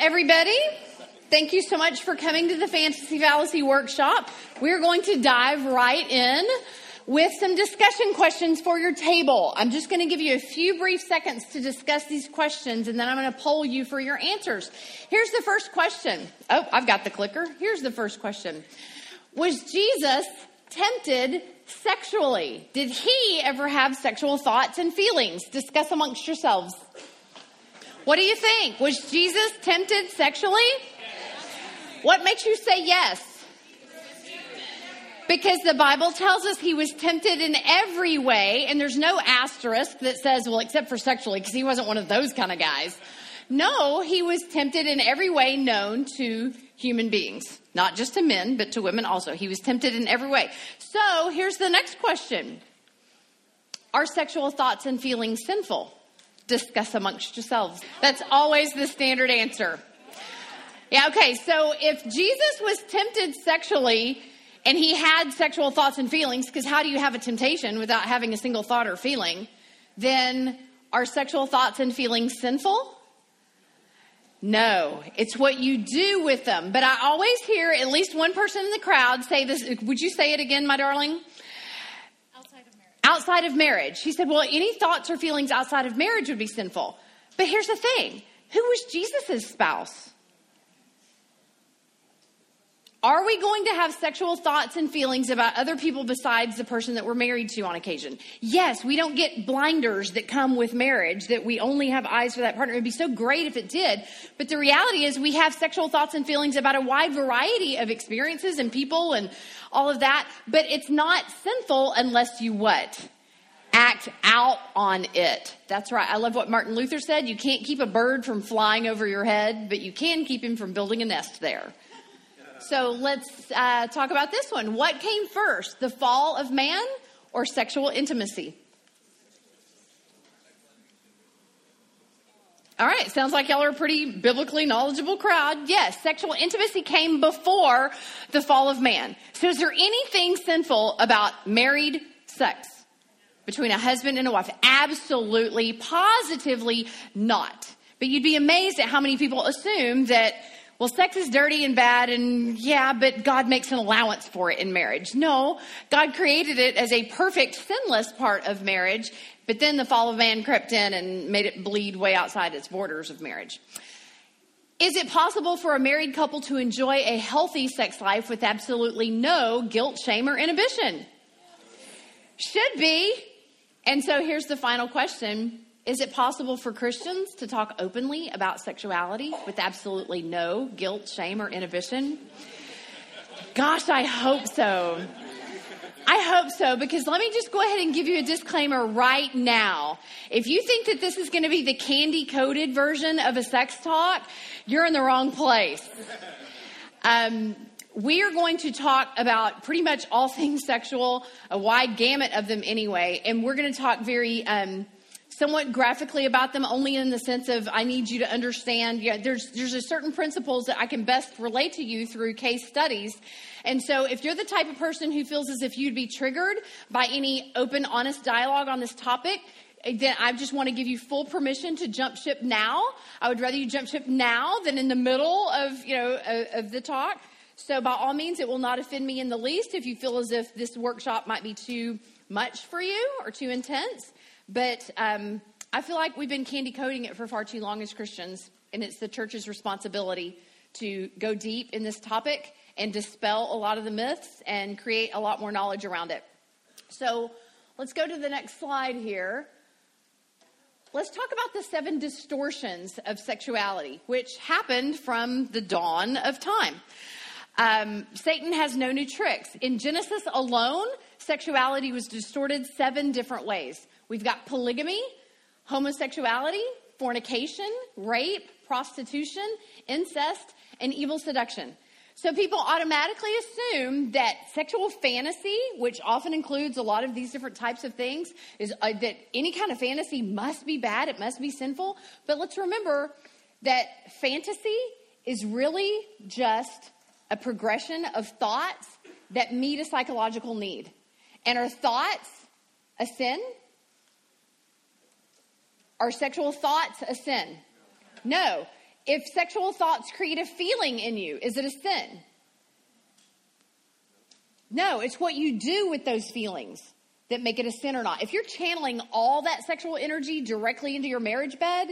everybody. Thank you so much for coming to the Fantasy Fallacy Workshop. We're going to dive right in with some discussion questions for your table. I'm just going to give you a few brief seconds to discuss these questions and then I'm going to poll you for your answers. Here's the first question. Oh, I've got the clicker. Here's the first question. Was Jesus tempted sexually? Did he ever have sexual thoughts and feelings? Discuss amongst yourselves. What do you think? Was Jesus tempted sexually? What makes you say yes? Because the Bible tells us he was tempted in every way, and there's no asterisk that says, well, except for sexually, because he wasn't one of those kind of guys. No, he was tempted in every way known to human beings, not just to men, but to women also. He was tempted in every way. So here's the next question Are sexual thoughts and feelings sinful? Discuss amongst yourselves. That's always the standard answer. Yeah, okay, so if Jesus was tempted sexually and he had sexual thoughts and feelings, because how do you have a temptation without having a single thought or feeling? Then are sexual thoughts and feelings sinful? No, it's what you do with them. But I always hear at least one person in the crowd say this. Would you say it again, my darling? Outside of marriage. He said, well, any thoughts or feelings outside of marriage would be sinful. But here's the thing who was Jesus' spouse? Are we going to have sexual thoughts and feelings about other people besides the person that we're married to on occasion? Yes, we don't get blinders that come with marriage that we only have eyes for that partner. It'd be so great if it did. But the reality is we have sexual thoughts and feelings about a wide variety of experiences and people and all of that. But it's not sinful unless you what? Act out on it. That's right. I love what Martin Luther said. You can't keep a bird from flying over your head, but you can keep him from building a nest there. So let's uh, talk about this one. What came first, the fall of man or sexual intimacy? All right, sounds like y'all are a pretty biblically knowledgeable crowd. Yes, sexual intimacy came before the fall of man. So, is there anything sinful about married sex between a husband and a wife? Absolutely, positively not. But you'd be amazed at how many people assume that well, sex is dirty and bad, and yeah, but God makes an allowance for it in marriage. No, God created it as a perfect, sinless part of marriage, but then the fall of man crept in and made it bleed way outside its borders of marriage. Is it possible for a married couple to enjoy a healthy sex life with absolutely no guilt, shame, or inhibition? Should be. And so here's the final question is it possible for Christians to talk openly about sexuality with absolutely no guilt, shame, or inhibition? Gosh, I hope so. I hope so because let me just go ahead and give you a disclaimer right now. If you think that this is going to be the candy coated version of a sex talk, you're in the wrong place. Um, we are going to talk about pretty much all things sexual, a wide gamut of them anyway, and we're going to talk very. Um, somewhat graphically about them only in the sense of I need you to understand yeah there's there's a certain principles that I can best relate to you through case studies. And so if you're the type of person who feels as if you'd be triggered by any open honest dialogue on this topic, eh, then I just want to give you full permission to jump ship now. I would rather you jump ship now than in the middle of, you know, of, of the talk. So by all means, it will not offend me in the least if you feel as if this workshop might be too much for you or too intense. But um, I feel like we've been candy coating it for far too long as Christians, and it's the church's responsibility to go deep in this topic and dispel a lot of the myths and create a lot more knowledge around it. So let's go to the next slide here. Let's talk about the seven distortions of sexuality, which happened from the dawn of time. Um, Satan has no new tricks. In Genesis alone, sexuality was distorted seven different ways. We've got polygamy, homosexuality, fornication, rape, prostitution, incest, and evil seduction. So people automatically assume that sexual fantasy, which often includes a lot of these different types of things, is uh, that any kind of fantasy must be bad, it must be sinful. But let's remember that fantasy is really just a progression of thoughts that meet a psychological need. And are thoughts a sin? Are sexual thoughts a sin? No. If sexual thoughts create a feeling in you, is it a sin? No, it's what you do with those feelings that make it a sin or not. If you're channeling all that sexual energy directly into your marriage bed,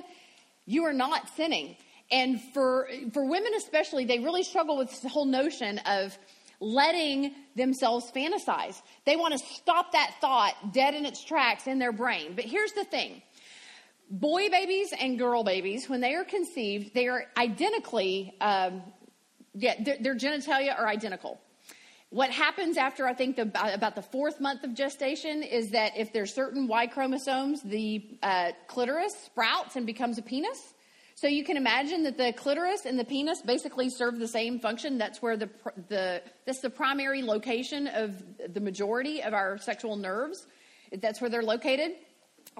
you are not sinning. And for for women especially, they really struggle with this whole notion of letting themselves fantasize. They want to stop that thought dead in its tracks in their brain. But here's the thing. Boy babies and girl babies, when they are conceived, they are identically, um, yeah, their, their genitalia are identical. What happens after I think the, about the fourth month of gestation is that if there's certain Y chromosomes, the uh, clitoris sprouts and becomes a penis. So you can imagine that the clitoris and the penis basically serve the same function. That's where the the that's the primary location of the majority of our sexual nerves. That's where they're located.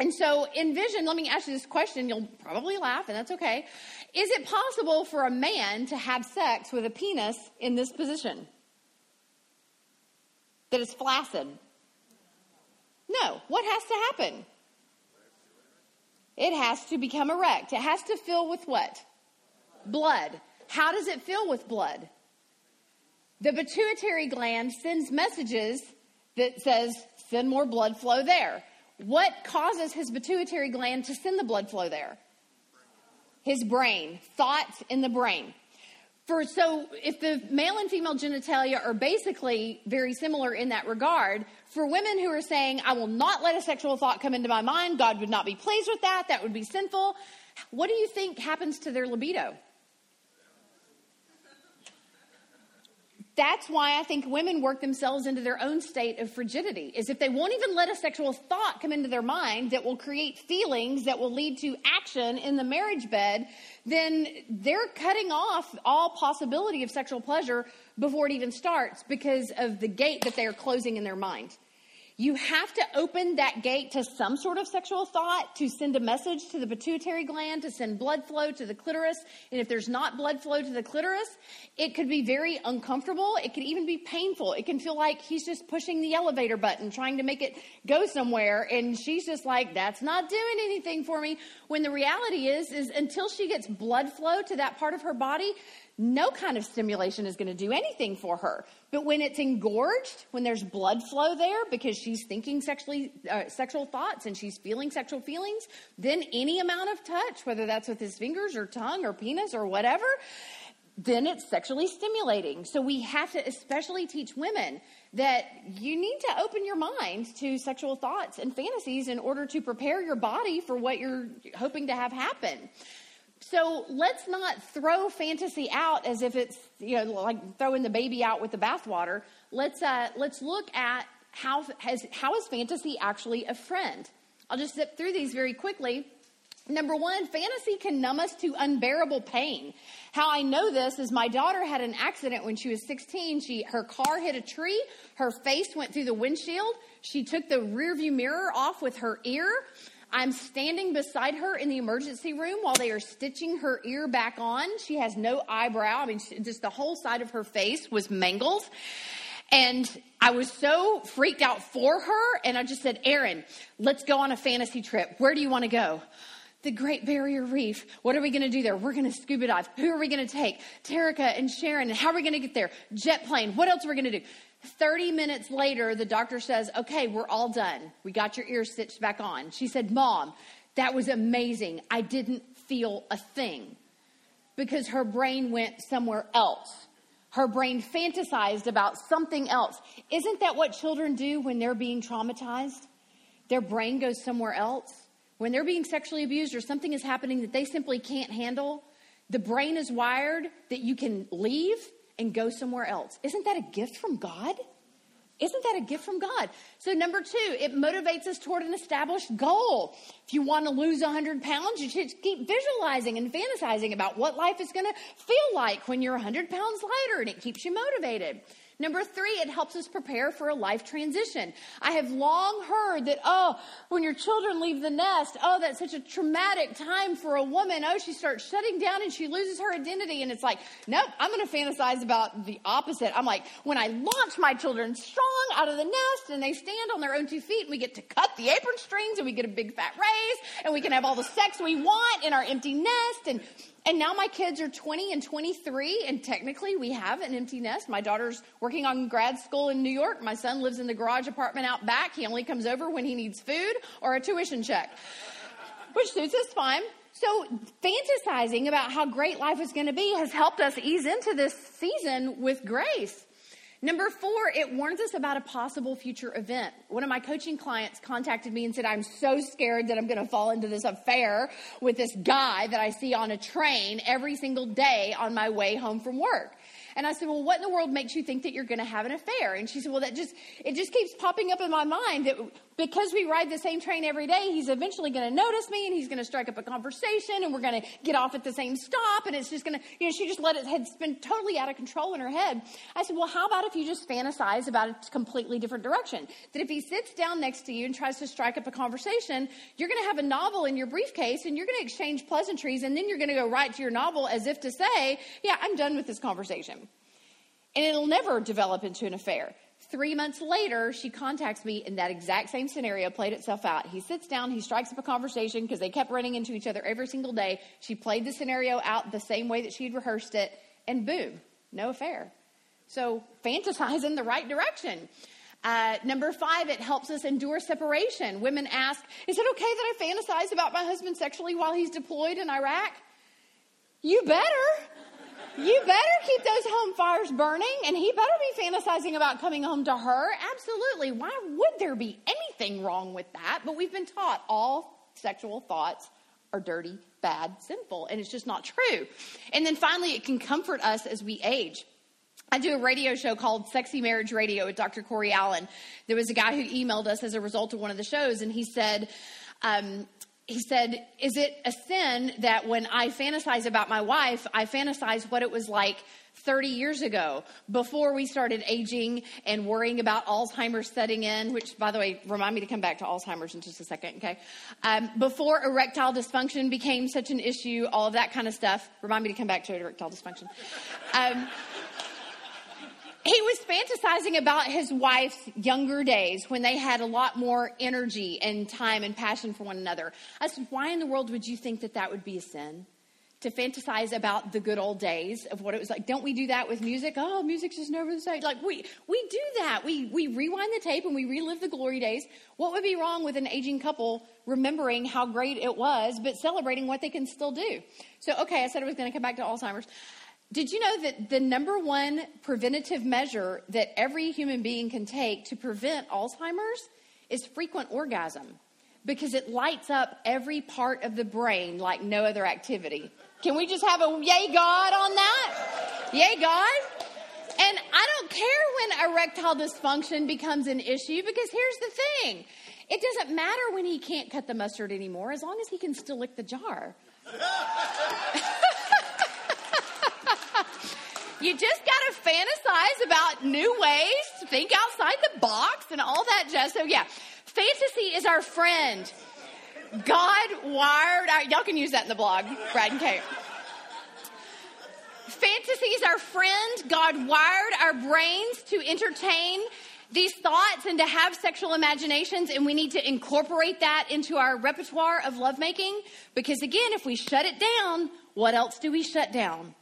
And so envision, let me ask you this question. You'll probably laugh, and that's okay. Is it possible for a man to have sex with a penis in this position? that is flaccid? No. What has to happen? It has to become erect. It has to fill with what? Blood. How does it fill with blood? The pituitary gland sends messages that says send more blood flow there. What causes his pituitary gland to send the blood flow there? His brain, thoughts in the brain for so if the male and female genitalia are basically very similar in that regard for women who are saying i will not let a sexual thought come into my mind god would not be pleased with that that would be sinful what do you think happens to their libido that's why I think women work themselves into their own state of frigidity. Is if they won't even let a sexual thought come into their mind that will create feelings that will lead to action in the marriage bed, then they're cutting off all possibility of sexual pleasure before it even starts because of the gate that they are closing in their mind. You have to open that gate to some sort of sexual thought to send a message to the pituitary gland, to send blood flow to the clitoris. And if there's not blood flow to the clitoris, it could be very uncomfortable. It could even be painful. It can feel like he's just pushing the elevator button, trying to make it go somewhere. And she's just like, that's not doing anything for me. When the reality is, is until she gets blood flow to that part of her body, no kind of stimulation is going to do anything for her. But when it's engorged, when there's blood flow there because she's thinking sexually uh, sexual thoughts and she's feeling sexual feelings, then any amount of touch, whether that's with his fingers or tongue or penis or whatever, then it's sexually stimulating. So we have to especially teach women that you need to open your mind to sexual thoughts and fantasies in order to prepare your body for what you're hoping to have happen. So let's not throw fantasy out as if it's you know like throwing the baby out with the bathwater. Let's uh, let's look at how has how is fantasy actually a friend? I'll just zip through these very quickly. Number one, fantasy can numb us to unbearable pain. How I know this is my daughter had an accident when she was 16. She her car hit a tree. Her face went through the windshield. She took the rearview mirror off with her ear. I'm standing beside her in the emergency room while they are stitching her ear back on. She has no eyebrow. I mean, just the whole side of her face was mangled. And I was so freaked out for her. And I just said, Erin, let's go on a fantasy trip. Where do you want to go? The Great Barrier Reef. What are we going to do there? We're going to scuba dive. Who are we going to take? Terica and Sharon. And how are we going to get there? Jet plane. What else are we going to do? 30 minutes later, the doctor says, Okay, we're all done. We got your ear stitched back on. She said, Mom, that was amazing. I didn't feel a thing because her brain went somewhere else. Her brain fantasized about something else. Isn't that what children do when they're being traumatized? Their brain goes somewhere else. When they're being sexually abused or something is happening that they simply can't handle, the brain is wired that you can leave and go somewhere else. Isn't that a gift from God? Isn't that a gift from God? So, number two, it motivates us toward an established goal. If you want to lose 100 pounds, you should keep visualizing and fantasizing about what life is going to feel like when you're 100 pounds lighter, and it keeps you motivated. Number three, it helps us prepare for a life transition. I have long heard that, oh, when your children leave the nest, oh, that's such a traumatic time for a woman. Oh, she starts shutting down and she loses her identity. And it's like, nope, I'm going to fantasize about the opposite. I'm like, when I launch my children strong out of the nest and they stand on their own two feet and we get to cut the apron strings and we get a big fat raise and we can have all the sex we want in our empty nest and And now my kids are 20 and 23, and technically we have an empty nest. My daughter's working on grad school in New York. My son lives in the garage apartment out back. He only comes over when he needs food or a tuition check, which suits us fine. So, fantasizing about how great life is going to be has helped us ease into this season with grace. Number four, it warns us about a possible future event. One of my coaching clients contacted me and said, I'm so scared that I'm going to fall into this affair with this guy that I see on a train every single day on my way home from work. And I said, well, what in the world makes you think that you're going to have an affair? And she said, well, that just, it just keeps popping up in my mind that because we ride the same train every day, he's eventually going to notice me and he's going to strike up a conversation and we're going to get off at the same stop. And it's just going to, you know, she just let it had been totally out of control in her head. I said, well, how about if you just fantasize about a completely different direction? That if he sits down next to you and tries to strike up a conversation, you're going to have a novel in your briefcase and you're going to exchange pleasantries and then you're going to go right to your novel as if to say, yeah, I'm done with this conversation and it'll never develop into an affair. Three months later, she contacts me, and that exact same scenario played itself out. He sits down, he strikes up a conversation because they kept running into each other every single day. She played the scenario out the same way that she'd rehearsed it, and boom, no affair. So fantasize in the right direction. Uh, number five, it helps us endure separation. Women ask, Is it okay that I fantasize about my husband sexually while he's deployed in Iraq? You better. You better keep those home fires burning, and he better be fantasizing about coming home to her. Absolutely. Why would there be anything wrong with that? But we've been taught all sexual thoughts are dirty, bad, sinful, and it's just not true. And then finally, it can comfort us as we age. I do a radio show called Sexy Marriage Radio with Dr. Corey Allen. There was a guy who emailed us as a result of one of the shows, and he said, um, he said, Is it a sin that when I fantasize about my wife, I fantasize what it was like 30 years ago before we started aging and worrying about Alzheimer's setting in, which, by the way, remind me to come back to Alzheimer's in just a second, okay? Um, before erectile dysfunction became such an issue, all of that kind of stuff. Remind me to come back to erectile dysfunction. Um, he was fantasizing about his wife's younger days when they had a lot more energy and time and passion for one another. I said, why in the world would you think that that would be a sin? To fantasize about the good old days of what it was like. Don't we do that with music? Oh, music's just never the same. Like we we do that. We we rewind the tape and we relive the glory days. What would be wrong with an aging couple remembering how great it was, but celebrating what they can still do? So okay, I said I was going to come back to Alzheimer's. Did you know that the number one preventative measure that every human being can take to prevent Alzheimer's is frequent orgasm? Because it lights up every part of the brain like no other activity. Can we just have a yay God on that? Yay God? And I don't care when erectile dysfunction becomes an issue because here's the thing it doesn't matter when he can't cut the mustard anymore as long as he can still lick the jar. You just got to fantasize about new ways think outside the box and all that jazz. So, yeah, fantasy is our friend. God wired our, y'all can use that in the blog, Brad and Kate. Fantasy is our friend. God wired our brains to entertain these thoughts and to have sexual imaginations, and we need to incorporate that into our repertoire of lovemaking. Because again, if we shut it down, what else do we shut down?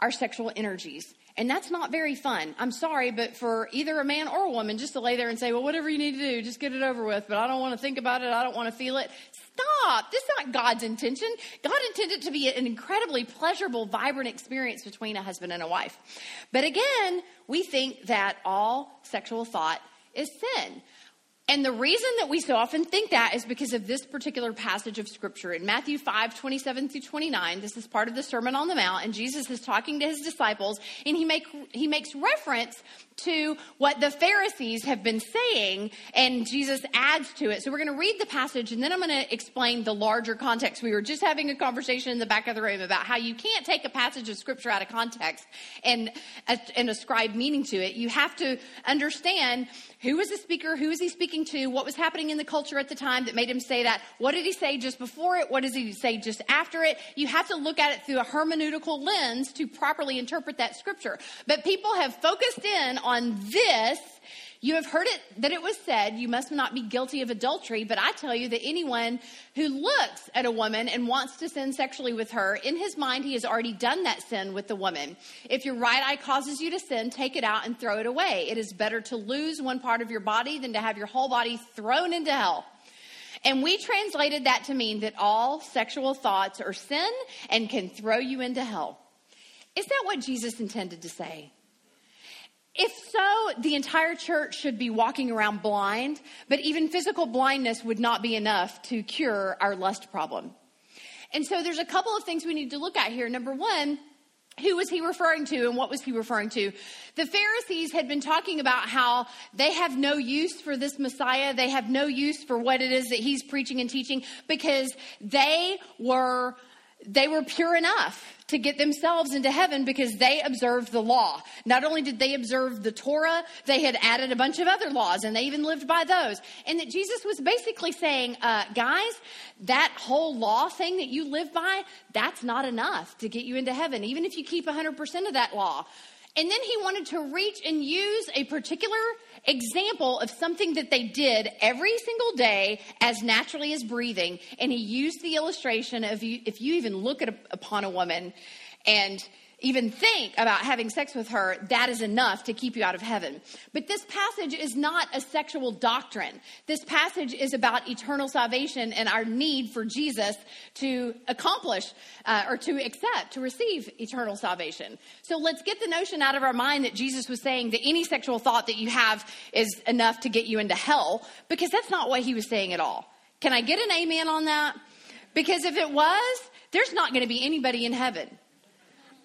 Our sexual energies. And that's not very fun. I'm sorry, but for either a man or a woman, just to lay there and say, well, whatever you need to do, just get it over with, but I don't want to think about it. I don't want to feel it. Stop. This is not God's intention. God intended to be an incredibly pleasurable, vibrant experience between a husband and a wife. But again, we think that all sexual thought is sin. And the reason that we so often think that is because of this particular passage of scripture. In Matthew 5, 27 through 29, this is part of the Sermon on the Mount, and Jesus is talking to his disciples, and he, make, he makes reference to what the Pharisees have been saying, and Jesus adds to it. So we're going to read the passage, and then I'm going to explain the larger context. We were just having a conversation in the back of the room about how you can't take a passage of scripture out of context and, uh, and ascribe meaning to it. You have to understand who was the speaker, who is he speaking to, what was happening in the culture at the time that made him say that, what did he say just before it, what does he say just after it. You have to look at it through a hermeneutical lens to properly interpret that scripture. But people have focused in on this You have heard it that it was said, You must not be guilty of adultery, but I tell you that anyone who looks at a woman and wants to sin sexually with her, in his mind, he has already done that sin with the woman. If your right eye causes you to sin, take it out and throw it away. It is better to lose one part of your body than to have your whole body thrown into hell. And we translated that to mean that all sexual thoughts are sin and can throw you into hell. Is that what Jesus intended to say? The entire church should be walking around blind, but even physical blindness would not be enough to cure our lust problem. And so there's a couple of things we need to look at here. Number one, who was he referring to and what was he referring to? The Pharisees had been talking about how they have no use for this Messiah. They have no use for what it is that he's preaching and teaching because they were they were pure enough to get themselves into heaven because they observed the law. Not only did they observe the Torah, they had added a bunch of other laws and they even lived by those. And that Jesus was basically saying, uh, guys, that whole law thing that you live by, that's not enough to get you into heaven, even if you keep 100% of that law. And then he wanted to reach and use a particular example of something that they did every single day as naturally as breathing. And he used the illustration of if you even look at a, upon a woman and even think about having sex with her, that is enough to keep you out of heaven. But this passage is not a sexual doctrine. This passage is about eternal salvation and our need for Jesus to accomplish uh, or to accept, to receive eternal salvation. So let's get the notion out of our mind that Jesus was saying that any sexual thought that you have is enough to get you into hell, because that's not what he was saying at all. Can I get an amen on that? Because if it was, there's not going to be anybody in heaven.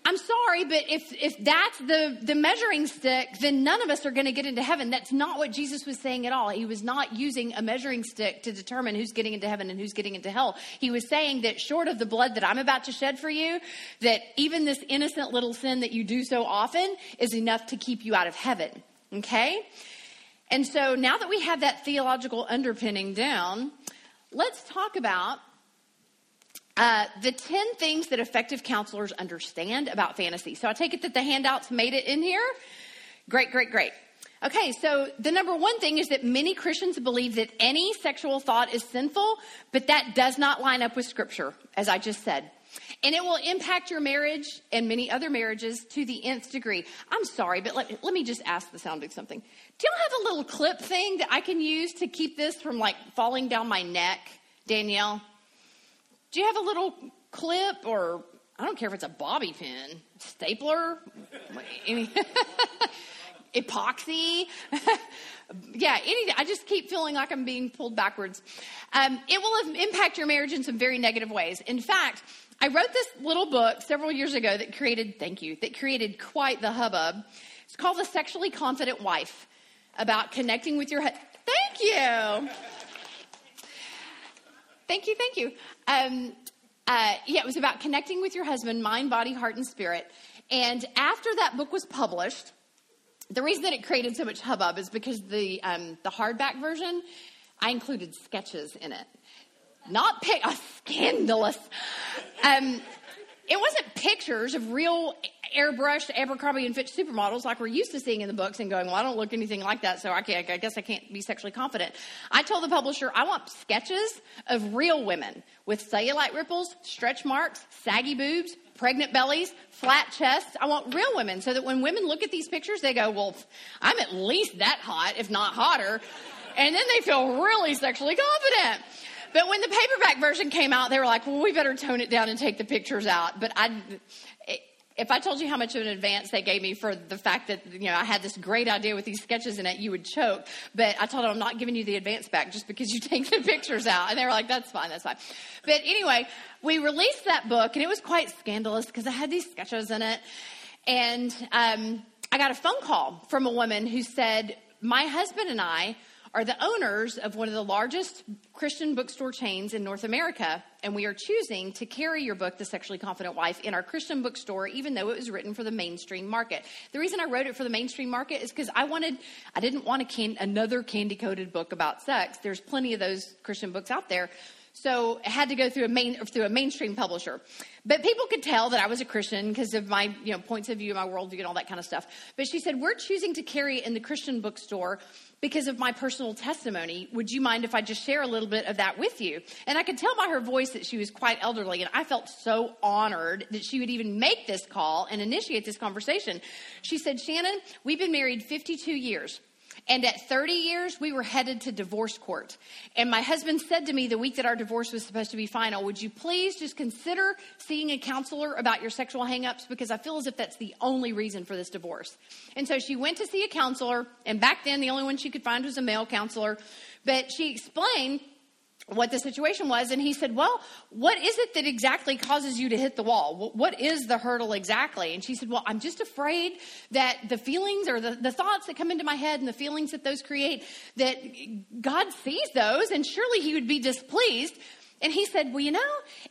I'm sorry, but if, if that's the, the measuring stick, then none of us are going to get into heaven. That's not what Jesus was saying at all. He was not using a measuring stick to determine who's getting into heaven and who's getting into hell. He was saying that short of the blood that I'm about to shed for you, that even this innocent little sin that you do so often is enough to keep you out of heaven. Okay? And so now that we have that theological underpinning down, let's talk about uh, the 10 things that effective counselors understand about fantasy. So I take it that the handouts made it in here. Great, great, great. Okay, so the number one thing is that many Christians believe that any sexual thought is sinful, but that does not line up with Scripture, as I just said. And it will impact your marriage and many other marriages to the nth degree. I'm sorry, but let, let me just ask the sounding something. Do y'all have a little clip thing that I can use to keep this from like falling down my neck, Danielle? Do you have a little clip or I don't care if it's a bobby pin, stapler, any epoxy. yeah, anything. I just keep feeling like I'm being pulled backwards. Um, it will impact your marriage in some very negative ways. In fact, I wrote this little book several years ago that created, thank you, that created quite the hubbub. It's called The Sexually Confident Wife about connecting with your. Thank you. Thank you, thank you. Um, uh, yeah, it was about connecting with your husband, mind, body, heart, and spirit. And after that book was published, the reason that it created so much hubbub is because the um, the hardback version, I included sketches in it, not pic. Scandalous. Um, it wasn't pictures of real airbrushed Abercrombie and Fitch supermodels like we're used to seeing in the books and going, well, I don't look anything like that, so I, can't, I guess I can't be sexually confident. I told the publisher, I want sketches of real women with cellulite ripples, stretch marks, saggy boobs, pregnant bellies, flat chests. I want real women so that when women look at these pictures, they go, well, I'm at least that hot, if not hotter. And then they feel really sexually confident. But when the paperback version came out, they were like, well, we better tone it down and take the pictures out. But I, if I told you how much of an advance they gave me for the fact that you know I had this great idea with these sketches in it, you would choke. But I told them I'm not giving you the advance back just because you take the pictures out, and they were like, "That's fine, that's fine." But anyway, we released that book, and it was quite scandalous because I had these sketches in it, and um, I got a phone call from a woman who said, "My husband and I." are the owners of one of the largest Christian bookstore chains in North America, and we are choosing to carry your book, The Sexually Confident Wife, in our Christian bookstore, even though it was written for the mainstream market. The reason I wrote it for the mainstream market is because I wanted, I didn't want can, another candy coated book about sex. There's plenty of those Christian books out there. So I had to go through a main through a mainstream publisher. But people could tell that I was a Christian because of my you know points of view, my worldview, and all that kind of stuff. But she said, "We're choosing to carry it in the Christian bookstore because of my personal testimony. Would you mind if I just share a little bit of that with you?" And I could tell by her voice that she was quite elderly, and I felt so honored that she would even make this call and initiate this conversation. She said, "Shannon, we've been married 52 years." And at 30 years, we were headed to divorce court. And my husband said to me the week that our divorce was supposed to be final, Would you please just consider seeing a counselor about your sexual hangups? Because I feel as if that's the only reason for this divorce. And so she went to see a counselor. And back then, the only one she could find was a male counselor. But she explained what the situation was and he said well what is it that exactly causes you to hit the wall? What is the hurdle exactly? And she said well i'm just afraid that the feelings or the, the thoughts that come into my head and the feelings that those create that god sees those and surely he would be displeased and he said, Well, you know,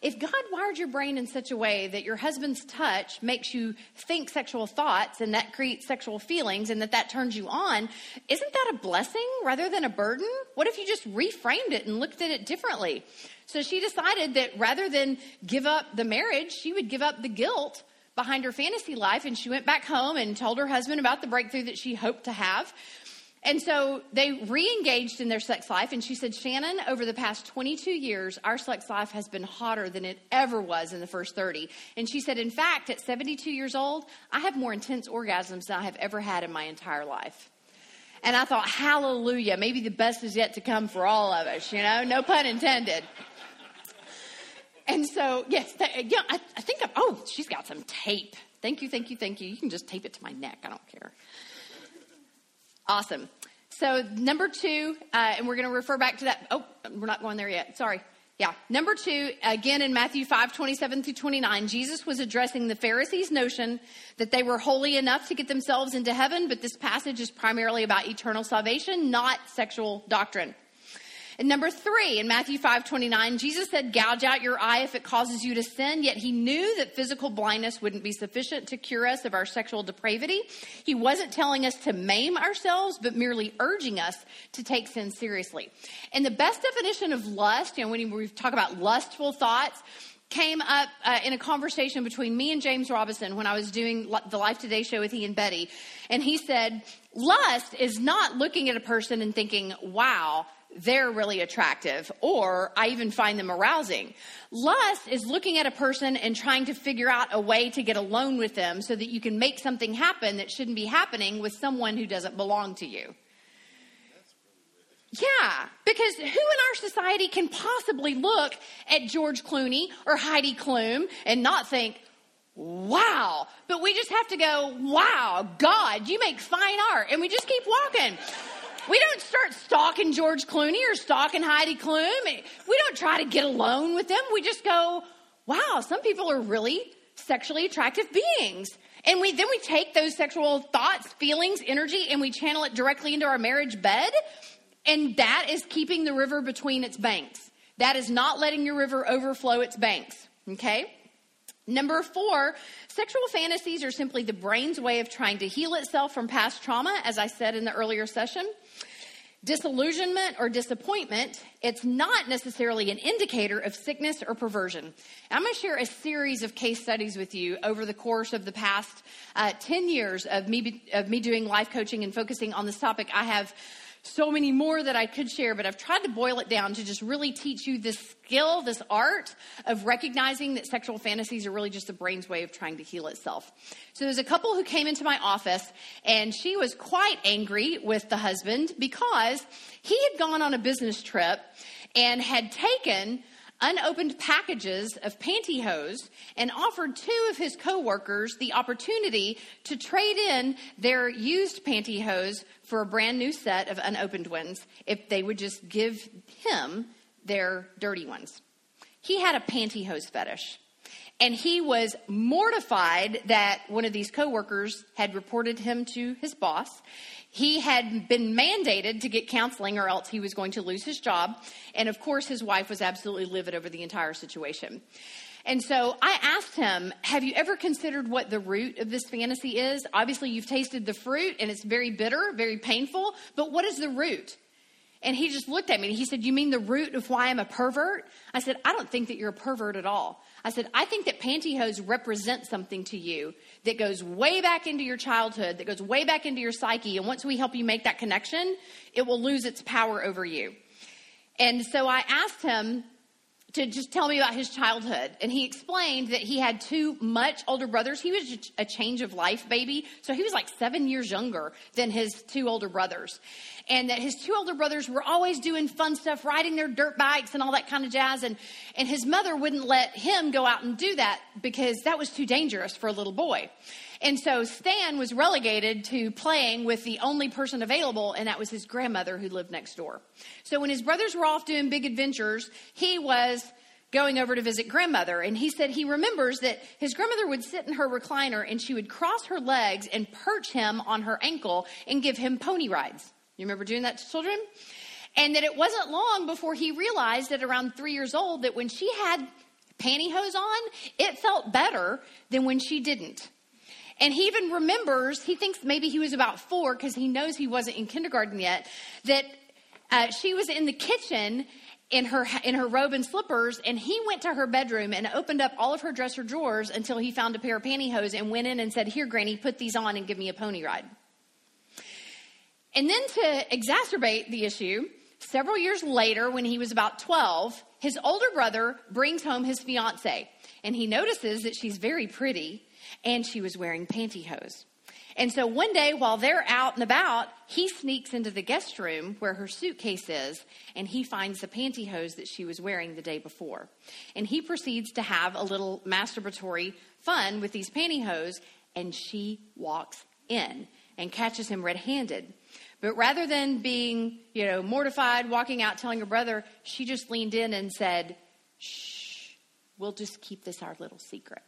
if God wired your brain in such a way that your husband's touch makes you think sexual thoughts and that creates sexual feelings and that that turns you on, isn't that a blessing rather than a burden? What if you just reframed it and looked at it differently? So she decided that rather than give up the marriage, she would give up the guilt behind her fantasy life. And she went back home and told her husband about the breakthrough that she hoped to have. And so they re engaged in their sex life. And she said, Shannon, over the past 22 years, our sex life has been hotter than it ever was in the first 30. And she said, in fact, at 72 years old, I have more intense orgasms than I have ever had in my entire life. And I thought, hallelujah, maybe the best is yet to come for all of us, you know, no pun intended. And so, yes, th- yeah, I, I think, I'm, oh, she's got some tape. Thank you, thank you, thank you. You can just tape it to my neck. I don't care. Awesome. So, number two, uh, and we're going to refer back to that. Oh, we're not going there yet. Sorry. Yeah. Number two, again in Matthew 5 27 through 29, Jesus was addressing the Pharisees' notion that they were holy enough to get themselves into heaven, but this passage is primarily about eternal salvation, not sexual doctrine. And number three, in Matthew 5 29, Jesus said, Gouge out your eye if it causes you to sin. Yet he knew that physical blindness wouldn't be sufficient to cure us of our sexual depravity. He wasn't telling us to maim ourselves, but merely urging us to take sin seriously. And the best definition of lust, you know, when we talk about lustful thoughts, came up uh, in a conversation between me and James Robison when I was doing the Life Today show with he and Betty. And he said, Lust is not looking at a person and thinking, wow, they're really attractive, or I even find them arousing. Lust is looking at a person and trying to figure out a way to get alone with them so that you can make something happen that shouldn't be happening with someone who doesn't belong to you. Yeah, because who in our society can possibly look at George Clooney or Heidi Klum and not think, wow, but we just have to go, wow, God, you make fine art. And we just keep walking. We don't start stalking George Clooney or stalking Heidi Klum. We don't try to get alone with them. We just go, wow, some people are really sexually attractive beings. And we then we take those sexual thoughts, feelings, energy, and we channel it directly into our marriage bed. And that is keeping the river between its banks. That is not letting your river overflow its banks. Okay? Number four, sexual fantasies are simply the brain's way of trying to heal itself from past trauma, as I said in the earlier session. Disillusionment or disappointment, it's not necessarily an indicator of sickness or perversion. I'm going to share a series of case studies with you over the course of the past uh, 10 years of me, of me doing life coaching and focusing on this topic. I have so many more that I could share, but I've tried to boil it down to just really teach you this skill, this art of recognizing that sexual fantasies are really just the brain's way of trying to heal itself. So there's a couple who came into my office, and she was quite angry with the husband because he had gone on a business trip and had taken unopened packages of pantyhose and offered two of his coworkers the opportunity to trade in their used pantyhose for a brand new set of unopened ones if they would just give him their dirty ones. He had a pantyhose fetish. And he was mortified that one of these coworkers had reported him to his boss. He had been mandated to get counseling or else he was going to lose his job. And of course, his wife was absolutely livid over the entire situation. And so I asked him, Have you ever considered what the root of this fantasy is? Obviously, you've tasted the fruit and it's very bitter, very painful, but what is the root? And he just looked at me and he said, You mean the root of why I'm a pervert? I said, I don't think that you're a pervert at all. I said, I think that pantyhose represent something to you that goes way back into your childhood, that goes way back into your psyche. And once we help you make that connection, it will lose its power over you. And so I asked him, to just tell me about his childhood. And he explained that he had two much older brothers. He was a change of life baby. So he was like seven years younger than his two older brothers. And that his two older brothers were always doing fun stuff, riding their dirt bikes and all that kind of jazz. And, and his mother wouldn't let him go out and do that because that was too dangerous for a little boy. And so Stan was relegated to playing with the only person available, and that was his grandmother who lived next door. So when his brothers were off doing big adventures, he was going over to visit grandmother. And he said he remembers that his grandmother would sit in her recliner and she would cross her legs and perch him on her ankle and give him pony rides. You remember doing that to children? And that it wasn't long before he realized at around three years old that when she had pantyhose on, it felt better than when she didn't. And he even remembers, he thinks maybe he was about four because he knows he wasn't in kindergarten yet, that uh, she was in the kitchen in her in her robe and slippers and he went to her bedroom and opened up all of her dresser drawers until he found a pair of pantyhose and went in and said here granny put these on and give me a pony ride. And then to exacerbate the issue several years later when he was about 12 his older brother brings home his fiance and he notices that she's very pretty and she was wearing pantyhose. And so one day while they're out and about, he sneaks into the guest room where her suitcase is and he finds the pantyhose that she was wearing the day before. And he proceeds to have a little masturbatory fun with these pantyhose and she walks in and catches him red handed. But rather than being, you know, mortified, walking out, telling her brother, she just leaned in and said, Shh, we'll just keep this our little secret.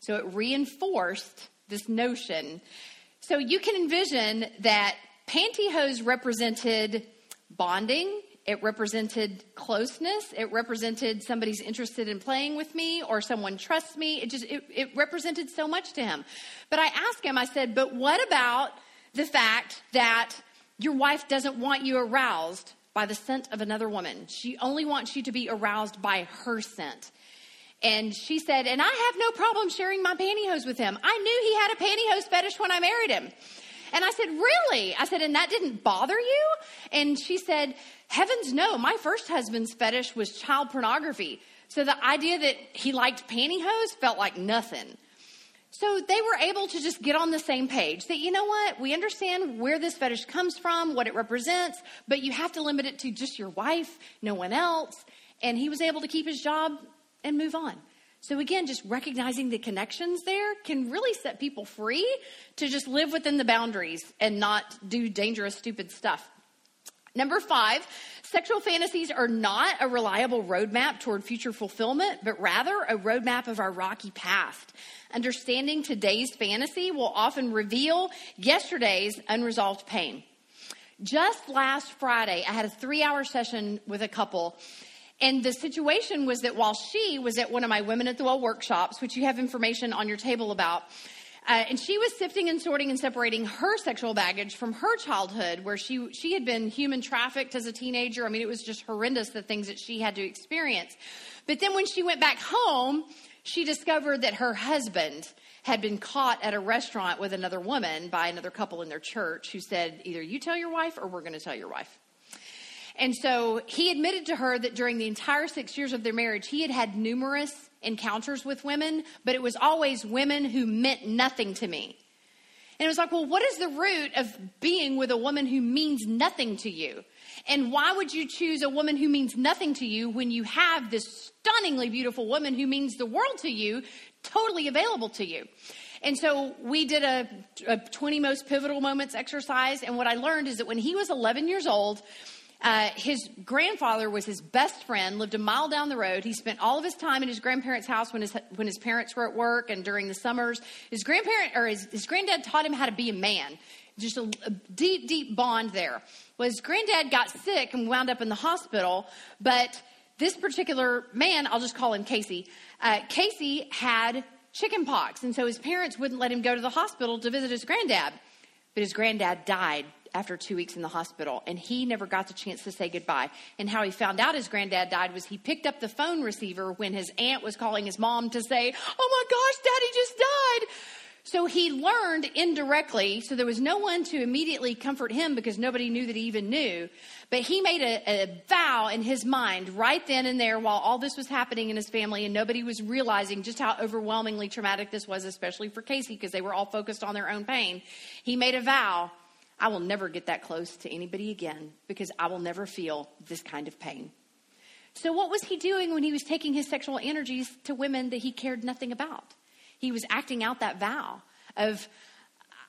So it reinforced this notion. So you can envision that pantyhose represented bonding, it represented closeness, it represented somebody's interested in playing with me or someone trusts me. It just it, it represented so much to him. But I asked him, I said, but what about the fact that your wife doesn't want you aroused by the scent of another woman? She only wants you to be aroused by her scent. And she said, and I have no problem sharing my pantyhose with him. I knew he had a pantyhose fetish when I married him. And I said, Really? I said, And that didn't bother you? And she said, Heavens no. My first husband's fetish was child pornography. So the idea that he liked pantyhose felt like nothing. So they were able to just get on the same page that, you know what, we understand where this fetish comes from, what it represents, but you have to limit it to just your wife, no one else. And he was able to keep his job and move on. So, again, just recognizing the connections there can really set people free to just live within the boundaries and not do dangerous, stupid stuff. Number five, sexual fantasies are not a reliable roadmap toward future fulfillment, but rather a roadmap of our rocky past. Understanding today's fantasy will often reveal yesterday's unresolved pain. Just last Friday, I had a three hour session with a couple and the situation was that while she was at one of my Women at the Well workshops, which you have information on your table about, uh, and she was sifting and sorting and separating her sexual baggage from her childhood, where she she had been human trafficked as a teenager. I mean, it was just horrendous the things that she had to experience. But then when she went back home, she discovered that her husband had been caught at a restaurant with another woman by another couple in their church who said, "Either you tell your wife, or we're going to tell your wife." And so he admitted to her that during the entire six years of their marriage, he had had numerous encounters with women, but it was always women who meant nothing to me. And it was like, well, what is the root of being with a woman who means nothing to you? And why would you choose a woman who means nothing to you when you have this stunningly beautiful woman who means the world to you, totally available to you? And so we did a, a 20 most pivotal moments exercise. And what I learned is that when he was 11 years old, uh, his grandfather was his best friend, lived a mile down the road. He spent all of his time in his grandparents' house when his, when his parents were at work and during the summers. His grandparent or his, his granddad taught him how to be a man. Just a, a deep, deep bond there. Well, his granddad got sick and wound up in the hospital, but this particular man, I'll just call him Casey, uh, Casey had chicken pox, and so his parents wouldn't let him go to the hospital to visit his granddad. But his granddad died after two weeks in the hospital, and he never got the chance to say goodbye. And how he found out his granddad died was he picked up the phone receiver when his aunt was calling his mom to say, Oh my gosh, daddy just died. So he learned indirectly, so there was no one to immediately comfort him because nobody knew that he even knew. But he made a, a, vow in his mind right then and there while all this was happening in his family and nobody was realizing just how overwhelmingly traumatic this was, especially for Casey because they were all focused on their own pain. He made a vow I will never get that close to anybody again because I will never feel this kind of pain. So, what was he doing when he was taking his sexual energies to women that he cared nothing about? he was acting out that vow of,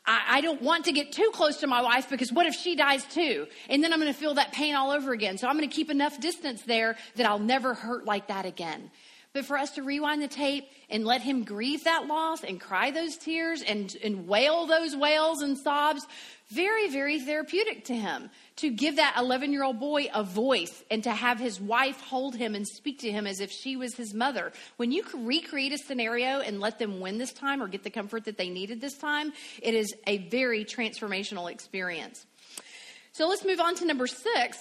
I, I don't want to get too close to my wife because what if she dies too? And then I'm going to feel that pain all over again. So I'm going to keep enough distance there that I'll never hurt like that again. But for us to rewind the tape and let him grieve that loss and cry those tears and, and wail those wails and sobs, very, very therapeutic to him to give that 11 year old boy a voice and to have his wife hold him and speak to him as if she was his mother. When you recreate a scenario and let them win this time or get the comfort that they needed this time, it is a very transformational experience. So let's move on to number six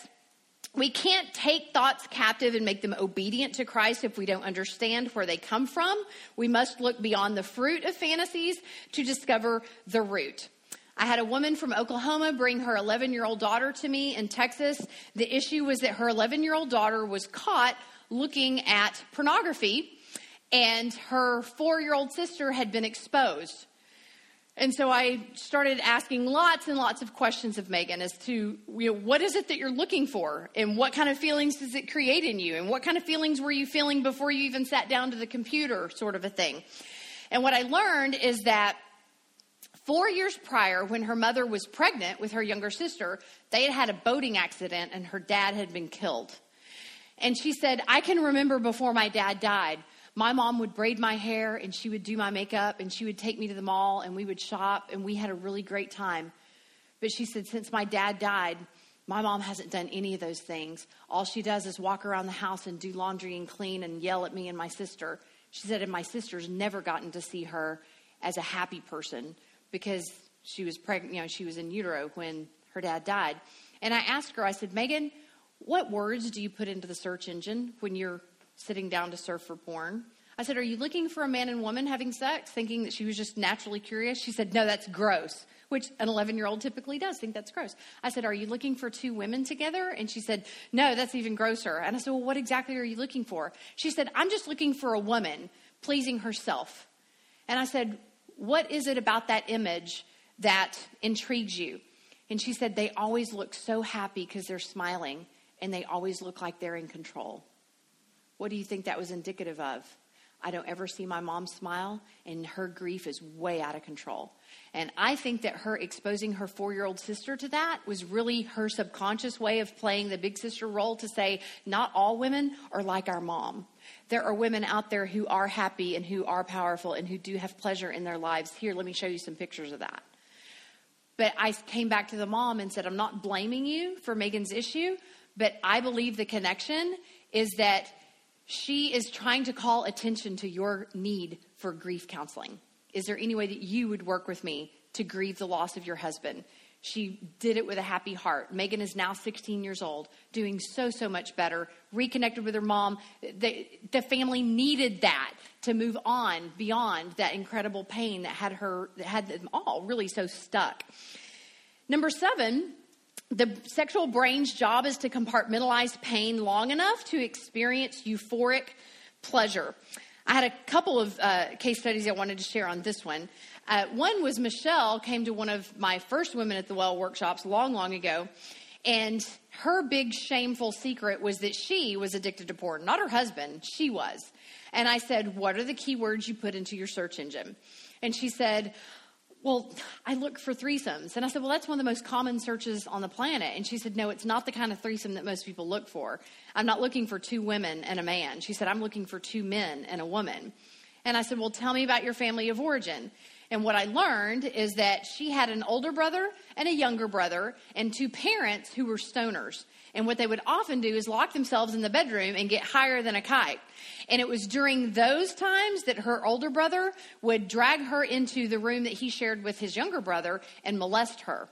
we can't take thoughts captive and make them obedient to Christ if we don't understand where they come from. We must look beyond the fruit of fantasies to discover the root. I had a woman from Oklahoma bring her 11 year old daughter to me in Texas. The issue was that her 11 year old daughter was caught looking at pornography, and her four year old sister had been exposed. And so I started asking lots and lots of questions of Megan as to you know, what is it that you're looking for and what kind of feelings does it create in you and what kind of feelings were you feeling before you even sat down to the computer, sort of a thing. And what I learned is that four years prior, when her mother was pregnant with her younger sister, they had had a boating accident and her dad had been killed. And she said, I can remember before my dad died my mom would braid my hair and she would do my makeup and she would take me to the mall and we would shop and we had a really great time. But she said, since my dad died, my mom hasn't done any of those things. All she does is walk around the house and do laundry and clean and yell at me and my sister. She said, and my sister's never gotten to see her as a happy person because she was pregnant, you know, she was in utero when her dad died. And I asked her, I said, Megan, what words do you put into the search engine when you're sitting down to surf for porn. I said, Are you looking for a man and woman having sex, thinking that she was just naturally curious? She said, No, that's gross, which an 11 year old typically does think that's gross. I said, Are you looking for two women together? And she said, No, that's even grosser. And I said, Well, what exactly are you looking for? She said, I'm just looking for a woman pleasing herself. And I said, What is it about that image that intrigues you? And she said, They always look so happy because they're smiling, and they always look like they're in control. What do you think that was indicative of? I don't ever see my mom smile, and her grief is way out of control. And I think that her exposing her four year old sister to that was really her subconscious way of playing the big sister role to say, not all women are like our mom. There are women out there who are happy and who are powerful and who do have pleasure in their lives. Here, let me show you some pictures of that. But I came back to the mom and said, I'm not blaming you for Megan's issue, but I believe the connection is that she is trying to call attention to your need for grief counseling. Is there any way that you would work with me to grieve the loss of your husband? She did it with a happy heart. Megan is now 16 years old, doing so, so much better, reconnected with her mom. The, the family needed that to move on beyond that incredible pain that had her, that had them all really so stuck. Number seven, the sexual brain's job is to compartmentalize pain long enough to experience euphoric pleasure. I had a couple of uh, case studies I wanted to share on this one. Uh, one was Michelle came to one of my first Women at the Well workshops long, long ago, and her big shameful secret was that she was addicted to porn. Not her husband, she was. And I said, What are the keywords you put into your search engine? And she said, well, I look for threesomes. And I said, well, that's one of the most common searches on the planet. And she said, no, it's not the kind of threesome that most people look for. I'm not looking for two women and a man. She said, I'm looking for two men and a woman. And I said, well, tell me about your family of origin. And what I learned is that she had an older brother and a younger brother and two parents who were stoners. And what they would often do is lock themselves in the bedroom and get higher than a kite. And it was during those times that her older brother would drag her into the room that he shared with his younger brother and molest her.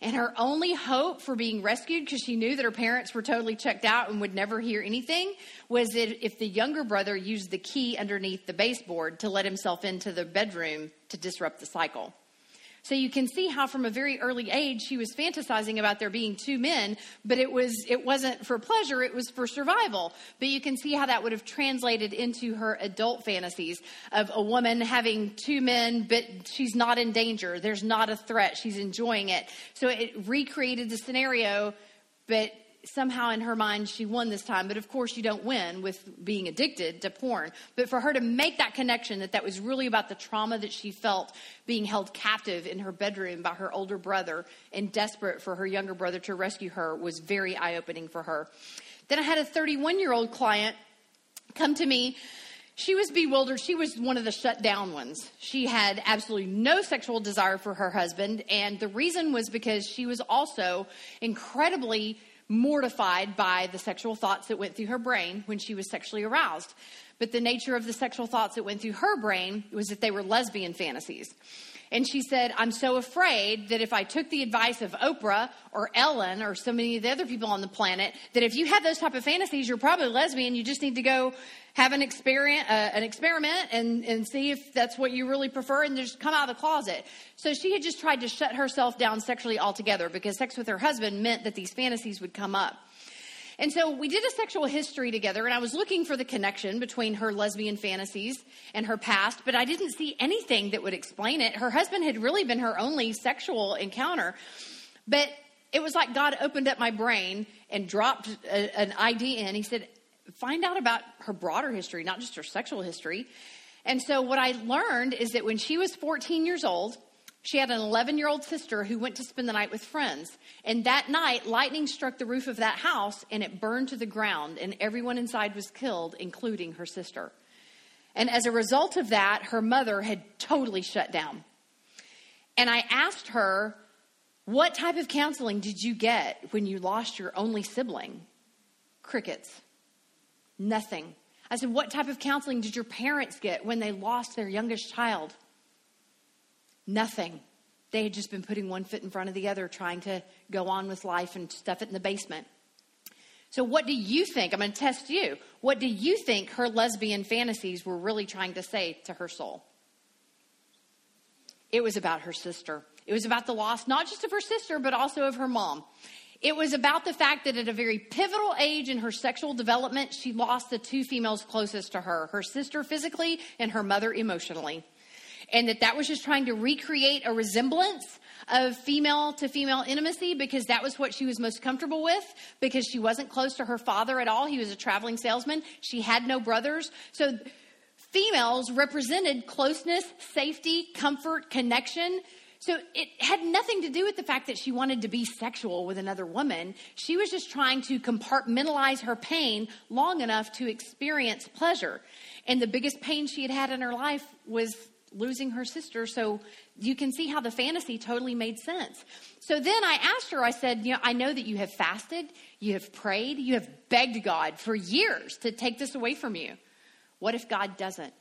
And her only hope for being rescued, because she knew that her parents were totally checked out and would never hear anything, was that if the younger brother used the key underneath the baseboard to let himself into the bedroom to disrupt the cycle. So you can see how from a very early age she was fantasizing about there being two men, but it was it wasn't for pleasure, it was for survival. But you can see how that would have translated into her adult fantasies of a woman having two men, but she's not in danger. There's not a threat. She's enjoying it. So it recreated the scenario, but somehow in her mind she won this time but of course you don't win with being addicted to porn but for her to make that connection that that was really about the trauma that she felt being held captive in her bedroom by her older brother and desperate for her younger brother to rescue her was very eye-opening for her then i had a 31 year old client come to me she was bewildered. She was one of the shut down ones. She had absolutely no sexual desire for her husband. And the reason was because she was also incredibly mortified by the sexual thoughts that went through her brain when she was sexually aroused. But the nature of the sexual thoughts that went through her brain was that they were lesbian fantasies. And she said, I'm so afraid that if I took the advice of Oprah or Ellen or so many of the other people on the planet, that if you have those type of fantasies, you're probably lesbian. You just need to go have an experiment, uh, an experiment and, and see if that's what you really prefer and just come out of the closet. So she had just tried to shut herself down sexually altogether because sex with her husband meant that these fantasies would come up. And so we did a sexual history together, and I was looking for the connection between her lesbian fantasies and her past, but I didn't see anything that would explain it. Her husband had really been her only sexual encounter. But it was like God opened up my brain and dropped a, an idea in. He said, Find out about her broader history, not just her sexual history. And so what I learned is that when she was 14 years old, she had an 11 year old sister who went to spend the night with friends. And that night, lightning struck the roof of that house and it burned to the ground, and everyone inside was killed, including her sister. And as a result of that, her mother had totally shut down. And I asked her, What type of counseling did you get when you lost your only sibling? Crickets. Nothing. I said, What type of counseling did your parents get when they lost their youngest child? Nothing. They had just been putting one foot in front of the other, trying to go on with life and stuff it in the basement. So, what do you think? I'm going to test you. What do you think her lesbian fantasies were really trying to say to her soul? It was about her sister. It was about the loss, not just of her sister, but also of her mom. It was about the fact that at a very pivotal age in her sexual development, she lost the two females closest to her her sister physically and her mother emotionally and that that was just trying to recreate a resemblance of female to female intimacy because that was what she was most comfortable with because she wasn't close to her father at all. He was a traveling salesman. She had no brothers. So females represented closeness, safety, comfort, connection. So it had nothing to do with the fact that she wanted to be sexual with another woman. She was just trying to compartmentalize her pain long enough to experience pleasure. And the biggest pain she had had in her life was losing her sister. So you can see how the fantasy totally made sense. So then I asked her, I said, You know, I know that you have fasted, you have prayed, you have begged God for years to take this away from you. What if God doesn't?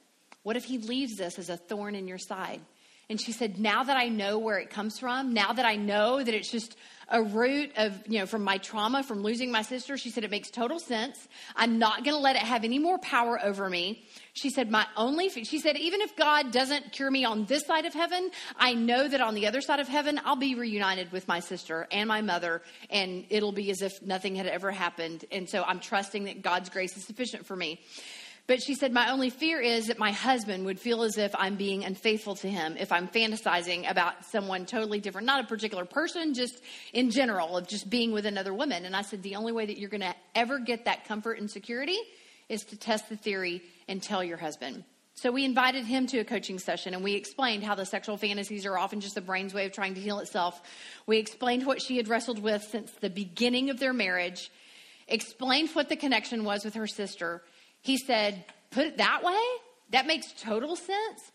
What if He leaves this as a thorn in your side? And she said, Now that I know where it comes from, now that I know that it's just a root of, you know, from my trauma, from losing my sister, she said, It makes total sense. I'm not going to let it have any more power over me. She said, My only, she said, even if God doesn't cure me on this side of heaven, I know that on the other side of heaven, I'll be reunited with my sister and my mother, and it'll be as if nothing had ever happened. And so I'm trusting that God's grace is sufficient for me. But she said, My only fear is that my husband would feel as if I'm being unfaithful to him if I'm fantasizing about someone totally different, not a particular person, just in general, of just being with another woman. And I said, The only way that you're going to ever get that comfort and security is to test the theory and tell your husband. So we invited him to a coaching session and we explained how the sexual fantasies are often just the brain's way of trying to heal itself. We explained what she had wrestled with since the beginning of their marriage, explained what the connection was with her sister, he said, Put it that way? That makes total sense.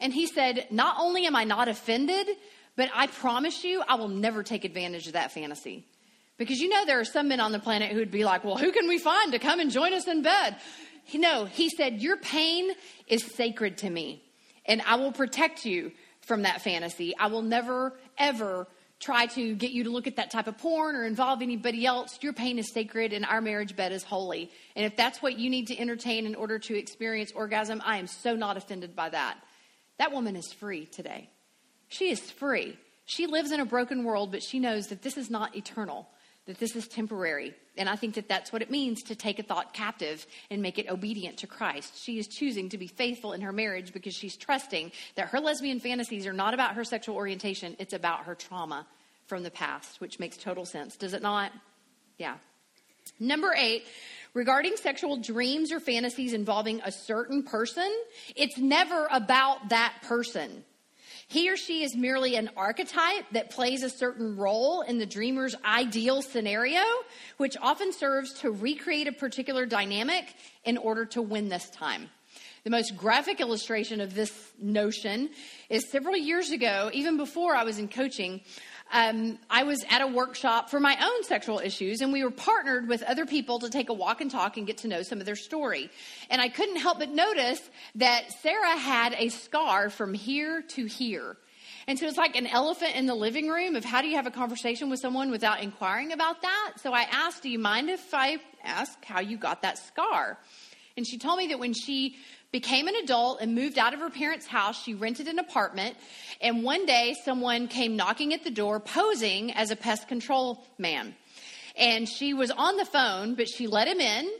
And he said, Not only am I not offended, but I promise you, I will never take advantage of that fantasy. Because you know, there are some men on the planet who would be like, Well, who can we find to come and join us in bed? No, he said, Your pain is sacred to me, and I will protect you from that fantasy. I will never, ever try to get you to look at that type of porn or involve anybody else. Your pain is sacred and our marriage bed is holy. And if that's what you need to entertain in order to experience orgasm, I am so not offended by that. That woman is free today. She is free. She lives in a broken world, but she knows that this is not eternal, that this is temporary. And I think that that's what it means to take a thought captive and make it obedient to Christ. She is choosing to be faithful in her marriage because she's trusting that her lesbian fantasies are not about her sexual orientation, it's about her trauma from the past, which makes total sense. Does it not? Yeah. Number eight, regarding sexual dreams or fantasies involving a certain person, it's never about that person. He or she is merely an archetype that plays a certain role in the dreamer's ideal scenario, which often serves to recreate a particular dynamic in order to win this time. The most graphic illustration of this notion is several years ago, even before I was in coaching, um, I was at a workshop for my own sexual issues, and we were partnered with other people to take a walk and talk and get to know some of their story. And I couldn't help but notice that Sarah had a scar from here to here. And so it's like an elephant in the living room of how do you have a conversation with someone without inquiring about that? So I asked, Do you mind if I ask how you got that scar? And she told me that when she became an adult and moved out of her parents' house. She rented an apartment. And one day, someone came knocking at the door posing as a pest control man. And she was on the phone, but she let him in.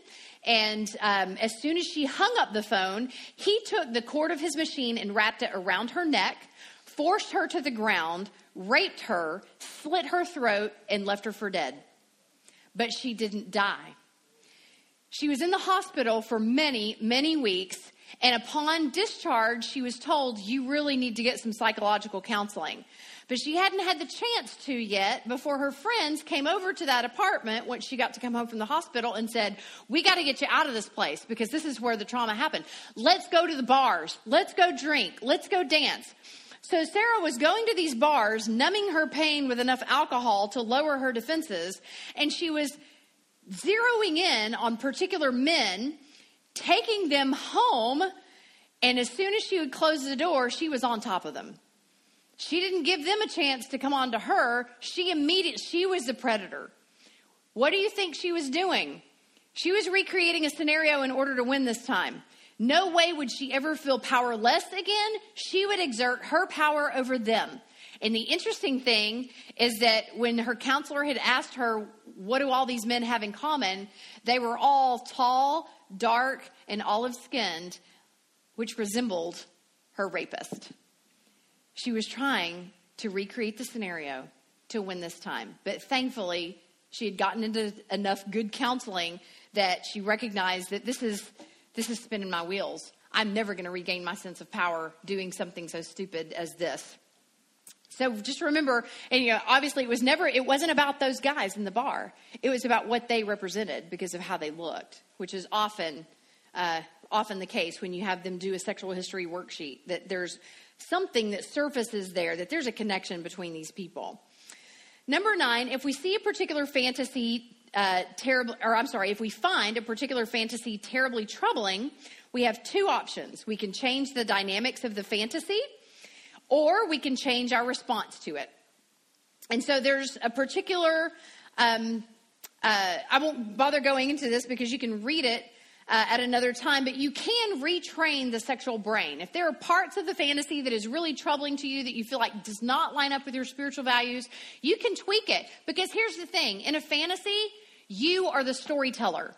And um, as soon as she hung up the phone, he took the cord of his machine and wrapped it around her neck, forced her to the ground, raped her, slit her throat, and left her for dead. But she didn't die. She was in the hospital for many, many weeks and upon discharge, she was told, You really need to get some psychological counseling. But she hadn't had the chance to yet before her friends came over to that apartment once she got to come home from the hospital and said, We got to get you out of this place because this is where the trauma happened. Let's go to the bars. Let's go drink. Let's go dance. So Sarah was going to these bars, numbing her pain with enough alcohol to lower her defenses, and she was zeroing in on particular men taking them home. And as soon as she would close the door, she was on top of them. She didn't give them a chance to come on to her. She immediately, she was the predator. What do you think she was doing? She was recreating a scenario in order to win this time. No way would she ever feel powerless again. She would exert her power over them. And the interesting thing is that when her counselor had asked her, What do all these men have in common? They were all tall, dark, and olive skinned, which resembled her rapist. She was trying to recreate the scenario to win this time. But thankfully, she had gotten into enough good counseling that she recognized that this is this is spinning my wheels. I'm never going to regain my sense of power doing something so stupid as this. So just remember, and you know, obviously it was never, it wasn't about those guys in the bar. It was about what they represented because of how they looked, which is often, uh, often the case when you have them do a sexual history worksheet. That there's something that surfaces there, that there's a connection between these people. Number nine, if we see a particular fantasy uh, terrible, or I'm sorry, if we find a particular fantasy terribly troubling, we have two options. We can change the dynamics of the fantasy or we can change our response to it. And so there's a particular, um, uh, I won't bother going into this because you can read it uh, at another time, but you can retrain the sexual brain. If there are parts of the fantasy that is really troubling to you that you feel like does not line up with your spiritual values, you can tweak it. Because here's the thing in a fantasy, you are the storyteller.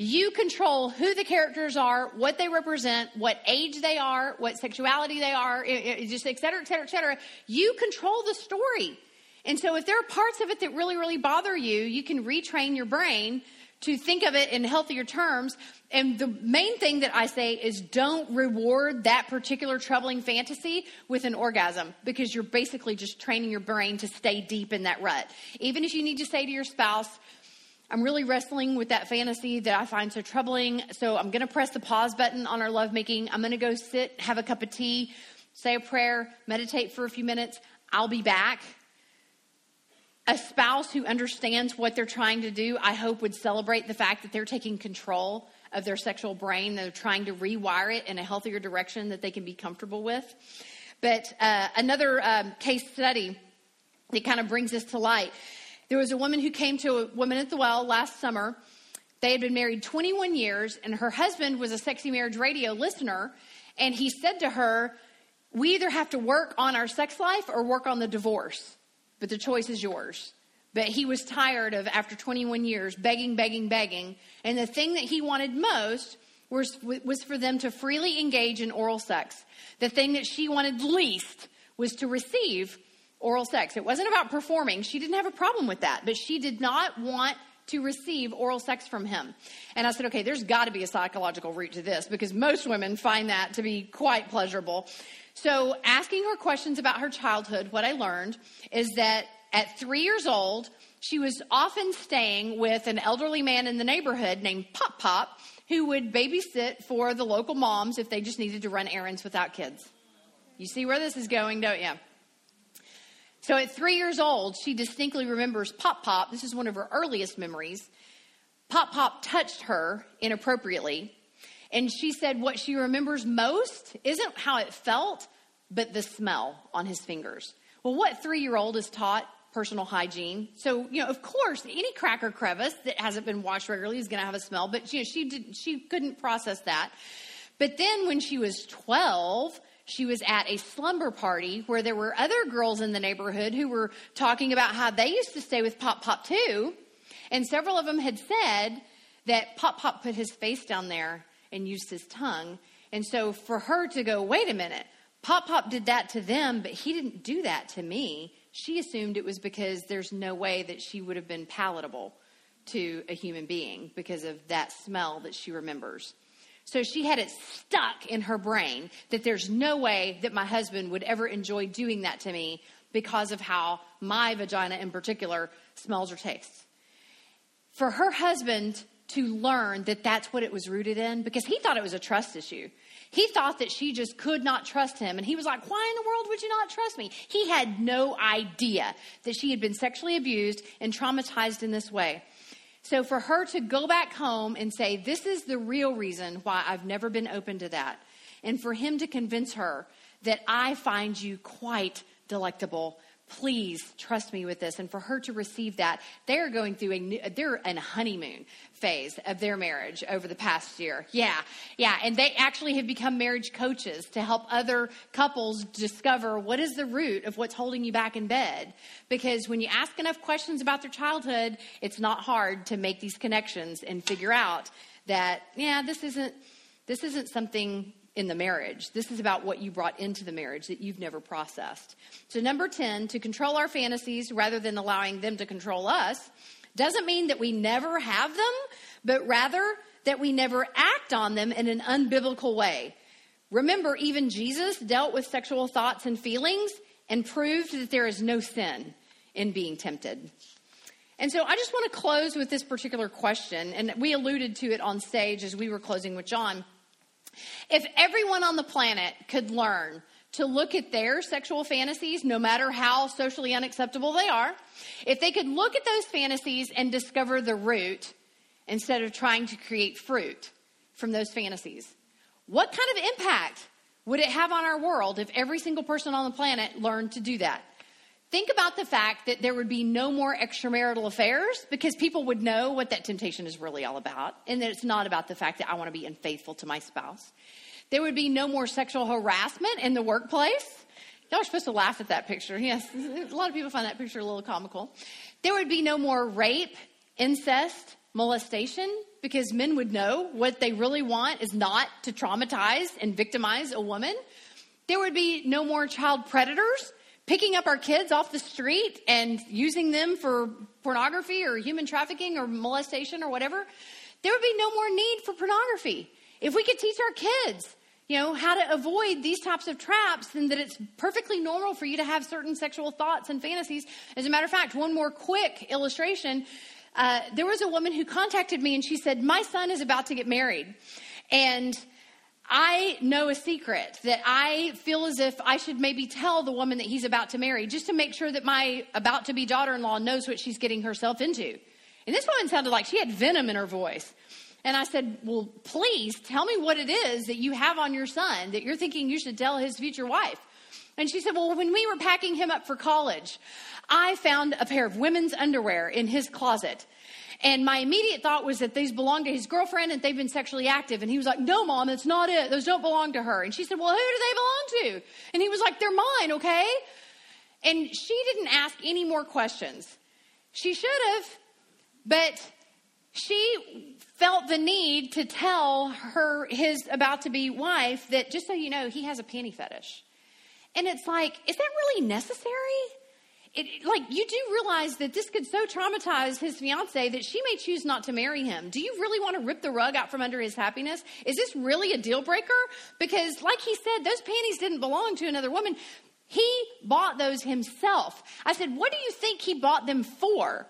You control who the characters are, what they represent, what age they are, what sexuality they are, just et cetera, et cetera, et cetera. You control the story. And so if there are parts of it that really, really bother you, you can retrain your brain to think of it in healthier terms. And the main thing that I say is don't reward that particular troubling fantasy with an orgasm because you're basically just training your brain to stay deep in that rut. Even if you need to say to your spouse, I'm really wrestling with that fantasy that I find so troubling. So I'm going to press the pause button on our lovemaking. I'm going to go sit, have a cup of tea, say a prayer, meditate for a few minutes. I'll be back. A spouse who understands what they're trying to do, I hope, would celebrate the fact that they're taking control of their sexual brain. They're trying to rewire it in a healthier direction that they can be comfortable with. But uh, another um, case study that kind of brings this to light. There was a woman who came to a woman at the well last summer. They had been married 21 years, and her husband was a sexy marriage radio listener. And he said to her, We either have to work on our sex life or work on the divorce, but the choice is yours. But he was tired of, after 21 years, begging, begging, begging. And the thing that he wanted most was, was for them to freely engage in oral sex. The thing that she wanted least was to receive oral sex. It wasn't about performing. She didn't have a problem with that, but she did not want to receive oral sex from him. And I said, okay, there's got to be a psychological root to this because most women find that to be quite pleasurable. So, asking her questions about her childhood, what I learned is that at three years old, she was often staying with an elderly man in the neighborhood named Pop Pop who would babysit for the local moms if they just needed to run errands without kids. You see where this is going, don't you? So at three years old, she distinctly remembers Pop Pop. This is one of her earliest memories. Pop Pop touched her inappropriately. And she said what she remembers most isn't how it felt, but the smell on his fingers. Well, what three year old is taught personal hygiene? So, you know, of course, any cracker crevice that hasn't been washed regularly is going to have a smell, but you know, she, did, she couldn't process that. But then when she was 12, she was at a slumber party where there were other girls in the neighborhood who were talking about how they used to stay with Pop Pop too. And several of them had said that Pop Pop put his face down there and used his tongue. And so for her to go, wait a minute, Pop Pop did that to them, but he didn't do that to me. She assumed it was because there's no way that she would have been palatable to a human being because of that smell that she remembers. So she had it stuck in her brain that there's no way that my husband would ever enjoy doing that to me because of how my vagina in particular smells or tastes. For her husband to learn that that's what it was rooted in, because he thought it was a trust issue. He thought that she just could not trust him. And he was like, Why in the world would you not trust me? He had no idea that she had been sexually abused and traumatized in this way. So for her to go back home and say, This is the real reason why I've never been open to that, and for him to convince her that I find you quite delectable please trust me with this. And for her to receive that they're going through a new, they're in a honeymoon phase of their marriage over the past year. Yeah. Yeah. And they actually have become marriage coaches to help other couples discover what is the root of what's holding you back in bed. Because when you ask enough questions about their childhood it's not hard to make these connections and figure out that yeah this isn't this isn't something in the marriage. This is about what you brought into the marriage that you've never processed. So, number 10, to control our fantasies rather than allowing them to control us doesn't mean that we never have them, but rather that we never act on them in an unbiblical way. Remember, even Jesus dealt with sexual thoughts and feelings and proved that there is no sin in being tempted. And so I just want to close with this particular question, and we alluded to it on stage as we were closing with John. If everyone on the planet could learn to look at their sexual fantasies, no matter how socially unacceptable they are, if they could look at those fantasies and discover the root instead of trying to create fruit from those fantasies, what kind of impact would it have on our world if every single person on the planet learned to do that? Think about the fact that there would be no more extramarital affairs because people would know what that temptation is really all about and that it's not about the fact that I want to be unfaithful to my spouse. There would be no more sexual harassment in the workplace. Y'all are supposed to laugh at that picture. Yes, a lot of people find that picture a little comical. There would be no more rape, incest, molestation because men would know what they really want is not to traumatize and victimize a woman. There would be no more child predators picking up our kids off the street and using them for pornography or human trafficking or molestation or whatever, there would be no more need for pornography. If we could teach our kids, you know, how to avoid these types of traps and that it's perfectly normal for you to have certain sexual thoughts and fantasies. As a matter of fact, one more quick illustration. Uh, there was a woman who contacted me and she said, My son is about to get married. And I know a secret that I feel as if I should maybe tell the woman that he's about to marry just to make sure that my about to be daughter in law knows what she's getting herself into. And this woman sounded like she had venom in her voice. And I said, Well, please tell me what it is that you have on your son that you're thinking you should tell his future wife. And she said, Well, when we were packing him up for college, I found a pair of women's underwear in his closet. And my immediate thought was that these belonged to his girlfriend and they've been sexually active. And he was like, No, mom, that's not it. Those don't belong to her. And she said, Well, who do they belong to? And he was like, They're mine, okay? And she didn't ask any more questions. She should have, but she felt the need to tell her, his about to be wife, that just so you know, he has a panty fetish. And it's like, is that really necessary? It, like, you do realize that this could so traumatize his fiance that she may choose not to marry him. Do you really want to rip the rug out from under his happiness? Is this really a deal breaker? Because, like he said, those panties didn't belong to another woman. He bought those himself. I said, What do you think he bought them for?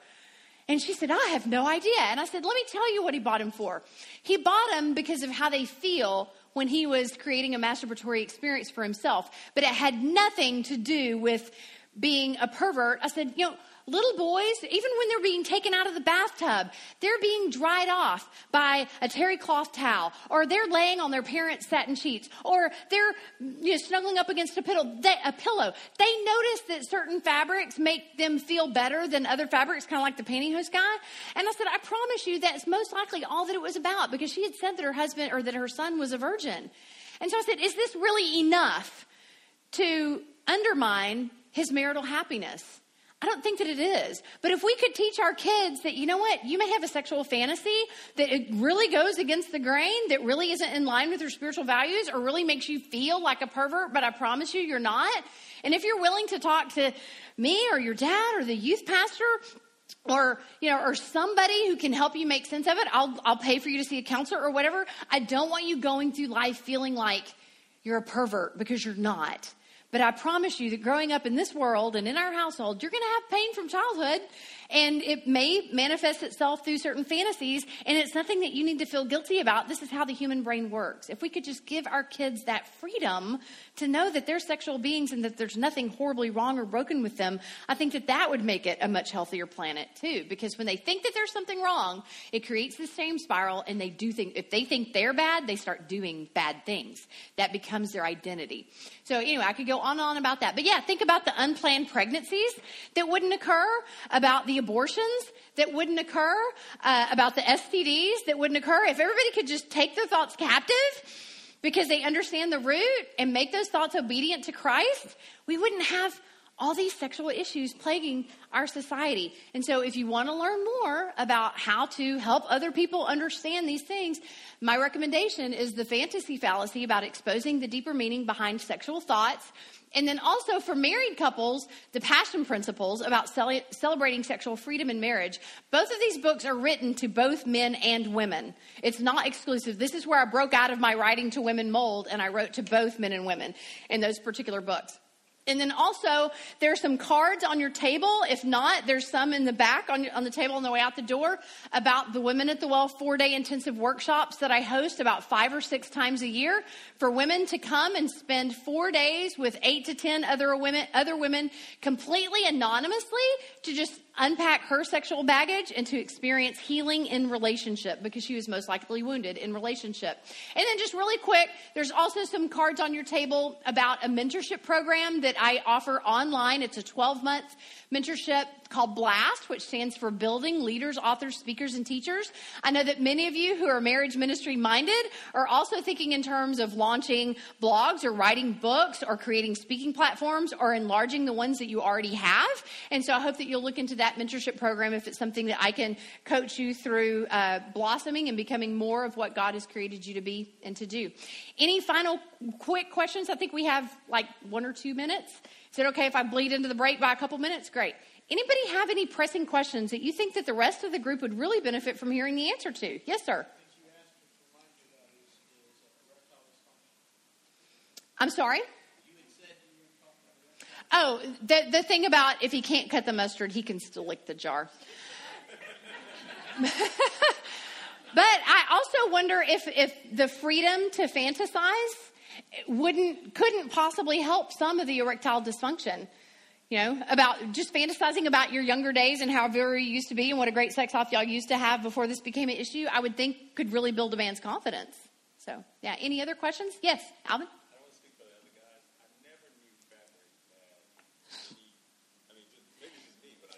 And she said, I have no idea. And I said, Let me tell you what he bought them for. He bought them because of how they feel when he was creating a masturbatory experience for himself. But it had nothing to do with being a pervert. I said, You know, little boys, even when they're being taken out of the bathtub, they're being dried off by a terry cloth towel, or they're laying on their parents' satin sheets, or they're you know, snuggling up against a pillow, they, a pillow. They notice that certain fabrics make them feel better than other fabrics, kind of like the pantyhose guy. And I said, I promise you that's most likely all that it was about because she had said that her husband or that her son was a virgin. And so I said, Is this really enough to undermine his marital happiness? I don't think that it is. But if we could teach our kids that, you know what, you may have a sexual fantasy that it really goes against the grain, that really isn't in line with your spiritual values, or really makes you feel like a pervert, but I promise you, you're not. And if you're willing to talk to me or your dad or the youth pastor, or you know or somebody who can help you make sense of it I'll, I'll pay for you to see a counselor or whatever i don't want you going through life feeling like you're a pervert because you're not but I promise you that growing up in this world and in our household, you're going to have pain from childhood. And it may manifest itself through certain fantasies. And it's nothing that you need to feel guilty about. This is how the human brain works. If we could just give our kids that freedom to know that they're sexual beings and that there's nothing horribly wrong or broken with them, I think that that would make it a much healthier planet too. Because when they think that there's something wrong, it creates the same spiral. And they do think, if they think they're bad, they start doing bad things. That becomes their identity. So anyway, I could go on and on about that. But yeah, think about the unplanned pregnancies that wouldn't occur, about the abortions that wouldn't occur, uh, about the STDs that wouldn't occur. If everybody could just take their thoughts captive because they understand the root and make those thoughts obedient to Christ, we wouldn't have all these sexual issues plaguing our society. And so, if you want to learn more about how to help other people understand these things, my recommendation is the fantasy fallacy about exposing the deeper meaning behind sexual thoughts. And then also for married couples, the passion principles about cel- celebrating sexual freedom in marriage. Both of these books are written to both men and women. It's not exclusive. This is where I broke out of my writing to women mold and I wrote to both men and women in those particular books. And then also, there's some cards on your table. If not, there's some in the back on, on the table on the way out the door about the Women at the Well four day intensive workshops that I host about five or six times a year for women to come and spend four days with eight to ten other women, other women completely anonymously to just unpack her sexual baggage and to experience healing in relationship because she was most likely wounded in relationship. And then just really quick, there's also some cards on your table about a mentorship program that I offer online. It's a 12 month mentorship called BLAST, which stands for Building Leaders, Authors, Speakers, and Teachers. I know that many of you who are marriage ministry minded are also thinking in terms of launching blogs or writing books or creating speaking platforms or enlarging the ones that you already have. And so I hope that you'll look into that mentorship program if it's something that I can coach you through uh, blossoming and becoming more of what God has created you to be and to do. Any final quick questions? I think we have like one or two minutes. Is it okay if I bleed into the break by a couple minutes? Great. Anybody have any pressing questions that you think that the rest of the group would really benefit from hearing the answer to? Yes, sir. I'm sorry? Oh, the, the thing about if he can't cut the mustard, he can still lick the jar. but I also wonder if, if the freedom to fantasize wouldn't couldn't possibly help some of the erectile dysfunction you know, about just fantasizing about your younger days and how very you used to be and what a great sex off y'all used to have before this became an issue, I would think could really build a man's confidence. So, yeah. Any other questions? Yes, Alvin?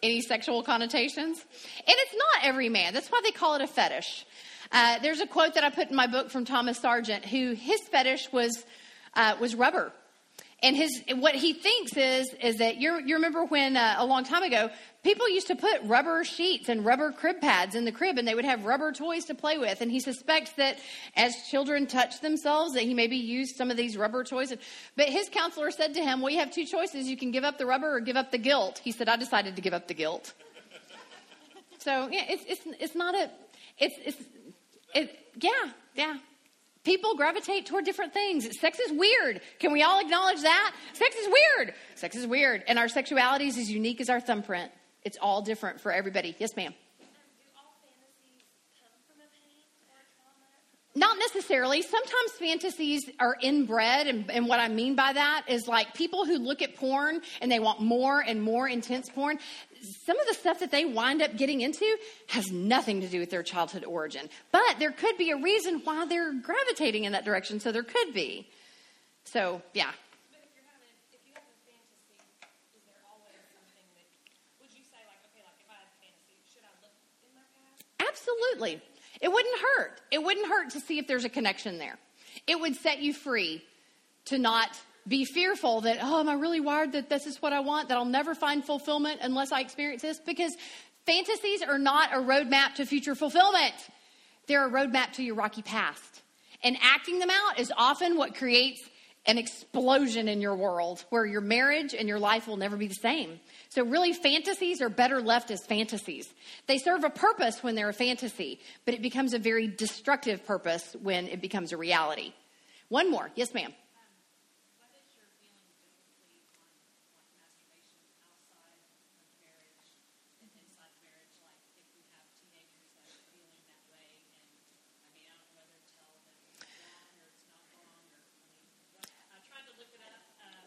any sexual connotations. And it's not every man. That's why they call it a fetish. Uh, there's a quote that I put in my book from Thomas Sargent, who his fetish was uh, was rubber. And his what he thinks is is that you you remember when uh, a long time ago people used to put rubber sheets and rubber crib pads in the crib and they would have rubber toys to play with. And he suspects that as children touch themselves that he maybe used some of these rubber toys. But his counselor said to him well you have two choices. You can give up the rubber or give up the guilt. He said i decided to give up the guilt. So yeah it's it's it's not a it's it's it, yeah yeah People gravitate toward different things. Sex is weird. Can we all acknowledge that? Sex is weird. Sex is weird. And our sexuality is as unique as our thumbprint. It's all different for everybody. Yes, ma'am. Not necessarily. Sometimes fantasies are inbred, and, and, what I mean by that is like people who look at porn and they want more and more intense porn. Some of the stuff that they wind up getting into has nothing to do with their childhood origin, but there could be a reason why they're gravitating in that direction. So there could be. So yeah, Absolutely. It wouldn't hurt. It wouldn't hurt to see if there's a connection there. It would set you free to not be fearful that, oh, am I really wired that this is what I want, that I'll never find fulfillment unless I experience this? Because fantasies are not a roadmap to future fulfillment, they're a roadmap to your rocky past. And acting them out is often what creates an explosion in your world where your marriage and your life will never be the same. So, really, fantasies are better left as fantasies. They serve a purpose when they're a fantasy, but it becomes a very destructive purpose when it becomes a reality. One more. Yes, ma'am.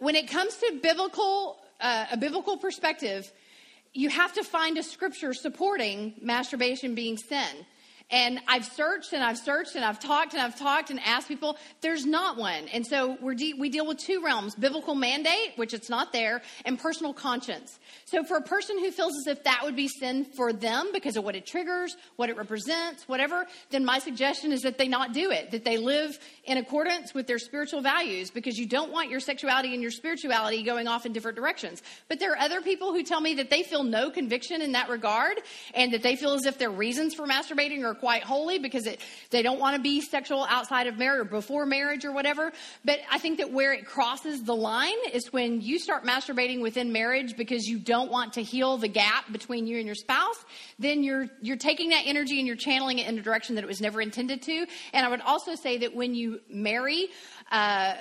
when it comes to biblical uh, a biblical perspective, you have to find a scripture supporting masturbation being sin. And I've searched and I've searched and I've talked and I've talked and asked people. There's not one. And so we're de- we deal with two realms biblical mandate, which it's not there, and personal conscience. So for a person who feels as if that would be sin for them because of what it triggers, what it represents, whatever, then my suggestion is that they not do it, that they live in accordance with their spiritual values because you don't want your sexuality and your spirituality going off in different directions. But there are other people who tell me that they feel no conviction in that regard and that they feel as if their reasons for masturbating are quite holy because it, they don't want to be sexual outside of marriage or before marriage or whatever. But I think that where it crosses the line is when you start masturbating within marriage because you don't want to heal the gap between you and your spouse, then you're you're taking that energy and you're channeling it in a direction that it was never intended to. And I would also say that when you marry uh,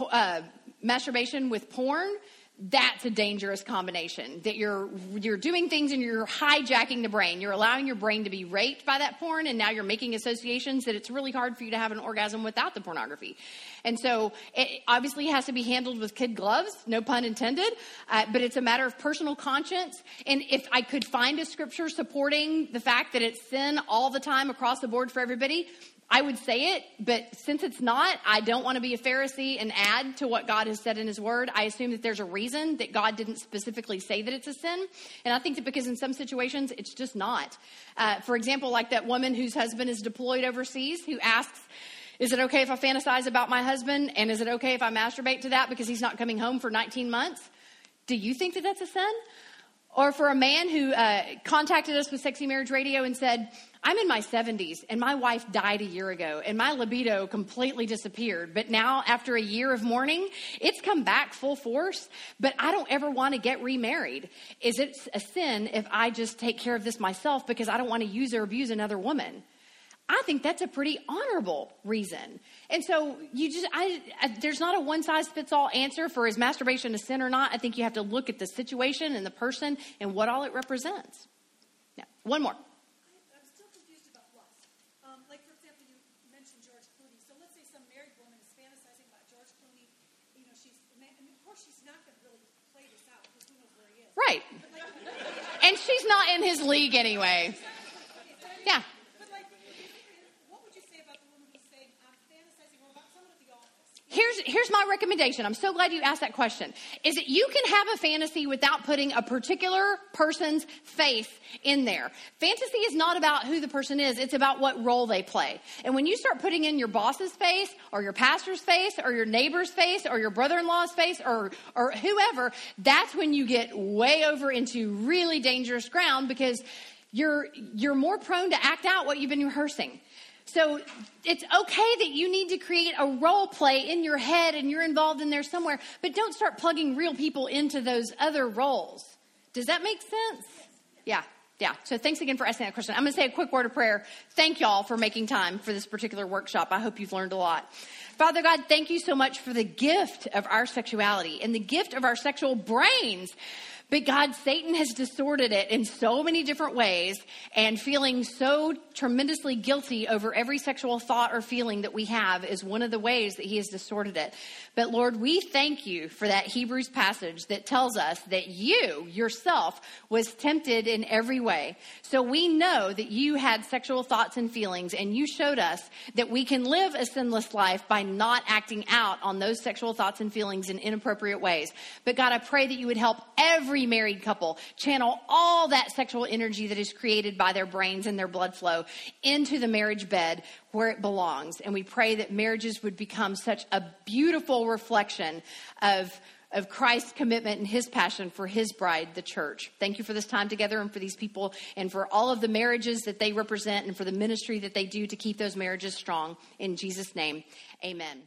uh, masturbation with porn, that's a dangerous combination that you're you're doing things and you're hijacking the brain. You're allowing your brain to be raped by that porn and now you're making associations that it's really hard for you to have an orgasm without the pornography. And so it obviously has to be handled with kid gloves no pun intended uh, but it's a matter of personal conscience. And if i could find a scripture supporting the fact that it's sin all the time across the board for everybody I would say it, but since it's not, I don't want to be a Pharisee and add to what God has said in His Word. I assume that there's a reason that God didn't specifically say that it's a sin. And I think that because in some situations, it's just not. Uh, for example, like that woman whose husband is deployed overseas who asks, is it okay if I fantasize about my husband? And is it okay if I masturbate to that because he's not coming home for 19 months? Do you think that that's a sin? Or for a man who uh, contacted us with Sexy Marriage Radio and said, I'm in my 70s and my wife died a year ago and my libido completely disappeared. But now, after a year of mourning, it's come back full force. But I don't ever want to get remarried. Is it a sin if I just take care of this myself because I don't want to use or abuse another woman? I think that's a pretty honorable reason. And so you just, I, I, there's not a one size fits all answer for is masturbation a sin or not. I think you have to look at the situation and the person and what all it represents. Now, one more. I'm still confused about lust. Um, like, for example, you mentioned George Clooney. So let's say some married woman is fantasizing about George Clooney. You know, she's, and of course she's not going to really play this out because who knows where he is. Right. And she's not in his league anyway. Yeah. Here's here's my recommendation. I'm so glad you asked that question. Is that you can have a fantasy without putting a particular person's face in there. Fantasy is not about who the person is, it's about what role they play. And when you start putting in your boss's face or your pastor's face or your neighbor's face or your brother-in-law's face or or whoever, that's when you get way over into really dangerous ground because you're you're more prone to act out what you've been rehearsing. So it's okay that you need to create a role play in your head and you're involved in there somewhere, but don't start plugging real people into those other roles. Does that make sense? Yeah. Yeah. So thanks again for asking that question. I'm going to say a quick word of prayer. Thank y'all for making time for this particular workshop. I hope you've learned a lot. Father God, thank you so much for the gift of our sexuality and the gift of our sexual brains. But God, Satan has distorted it in so many different ways and feeling so tremendously guilty over every sexual thought or feeling that we have is one of the ways that he has distorted it. But Lord, we thank you for that Hebrews passage that tells us that you yourself was tempted in every way. So we know that you had sexual thoughts and feelings and you showed us that we can live a sinless life by not acting out on those sexual thoughts and feelings in inappropriate ways. But God, I pray that you would help every married couple channel all that sexual energy that is created by their brains and their blood flow into the marriage bed where it belongs. And we pray that marriages would become such a beautiful reflection of of Christ's commitment and his passion for his bride, the church. Thank you for this time together and for these people and for all of the marriages that they represent and for the ministry that they do to keep those marriages strong. In Jesus' name, amen.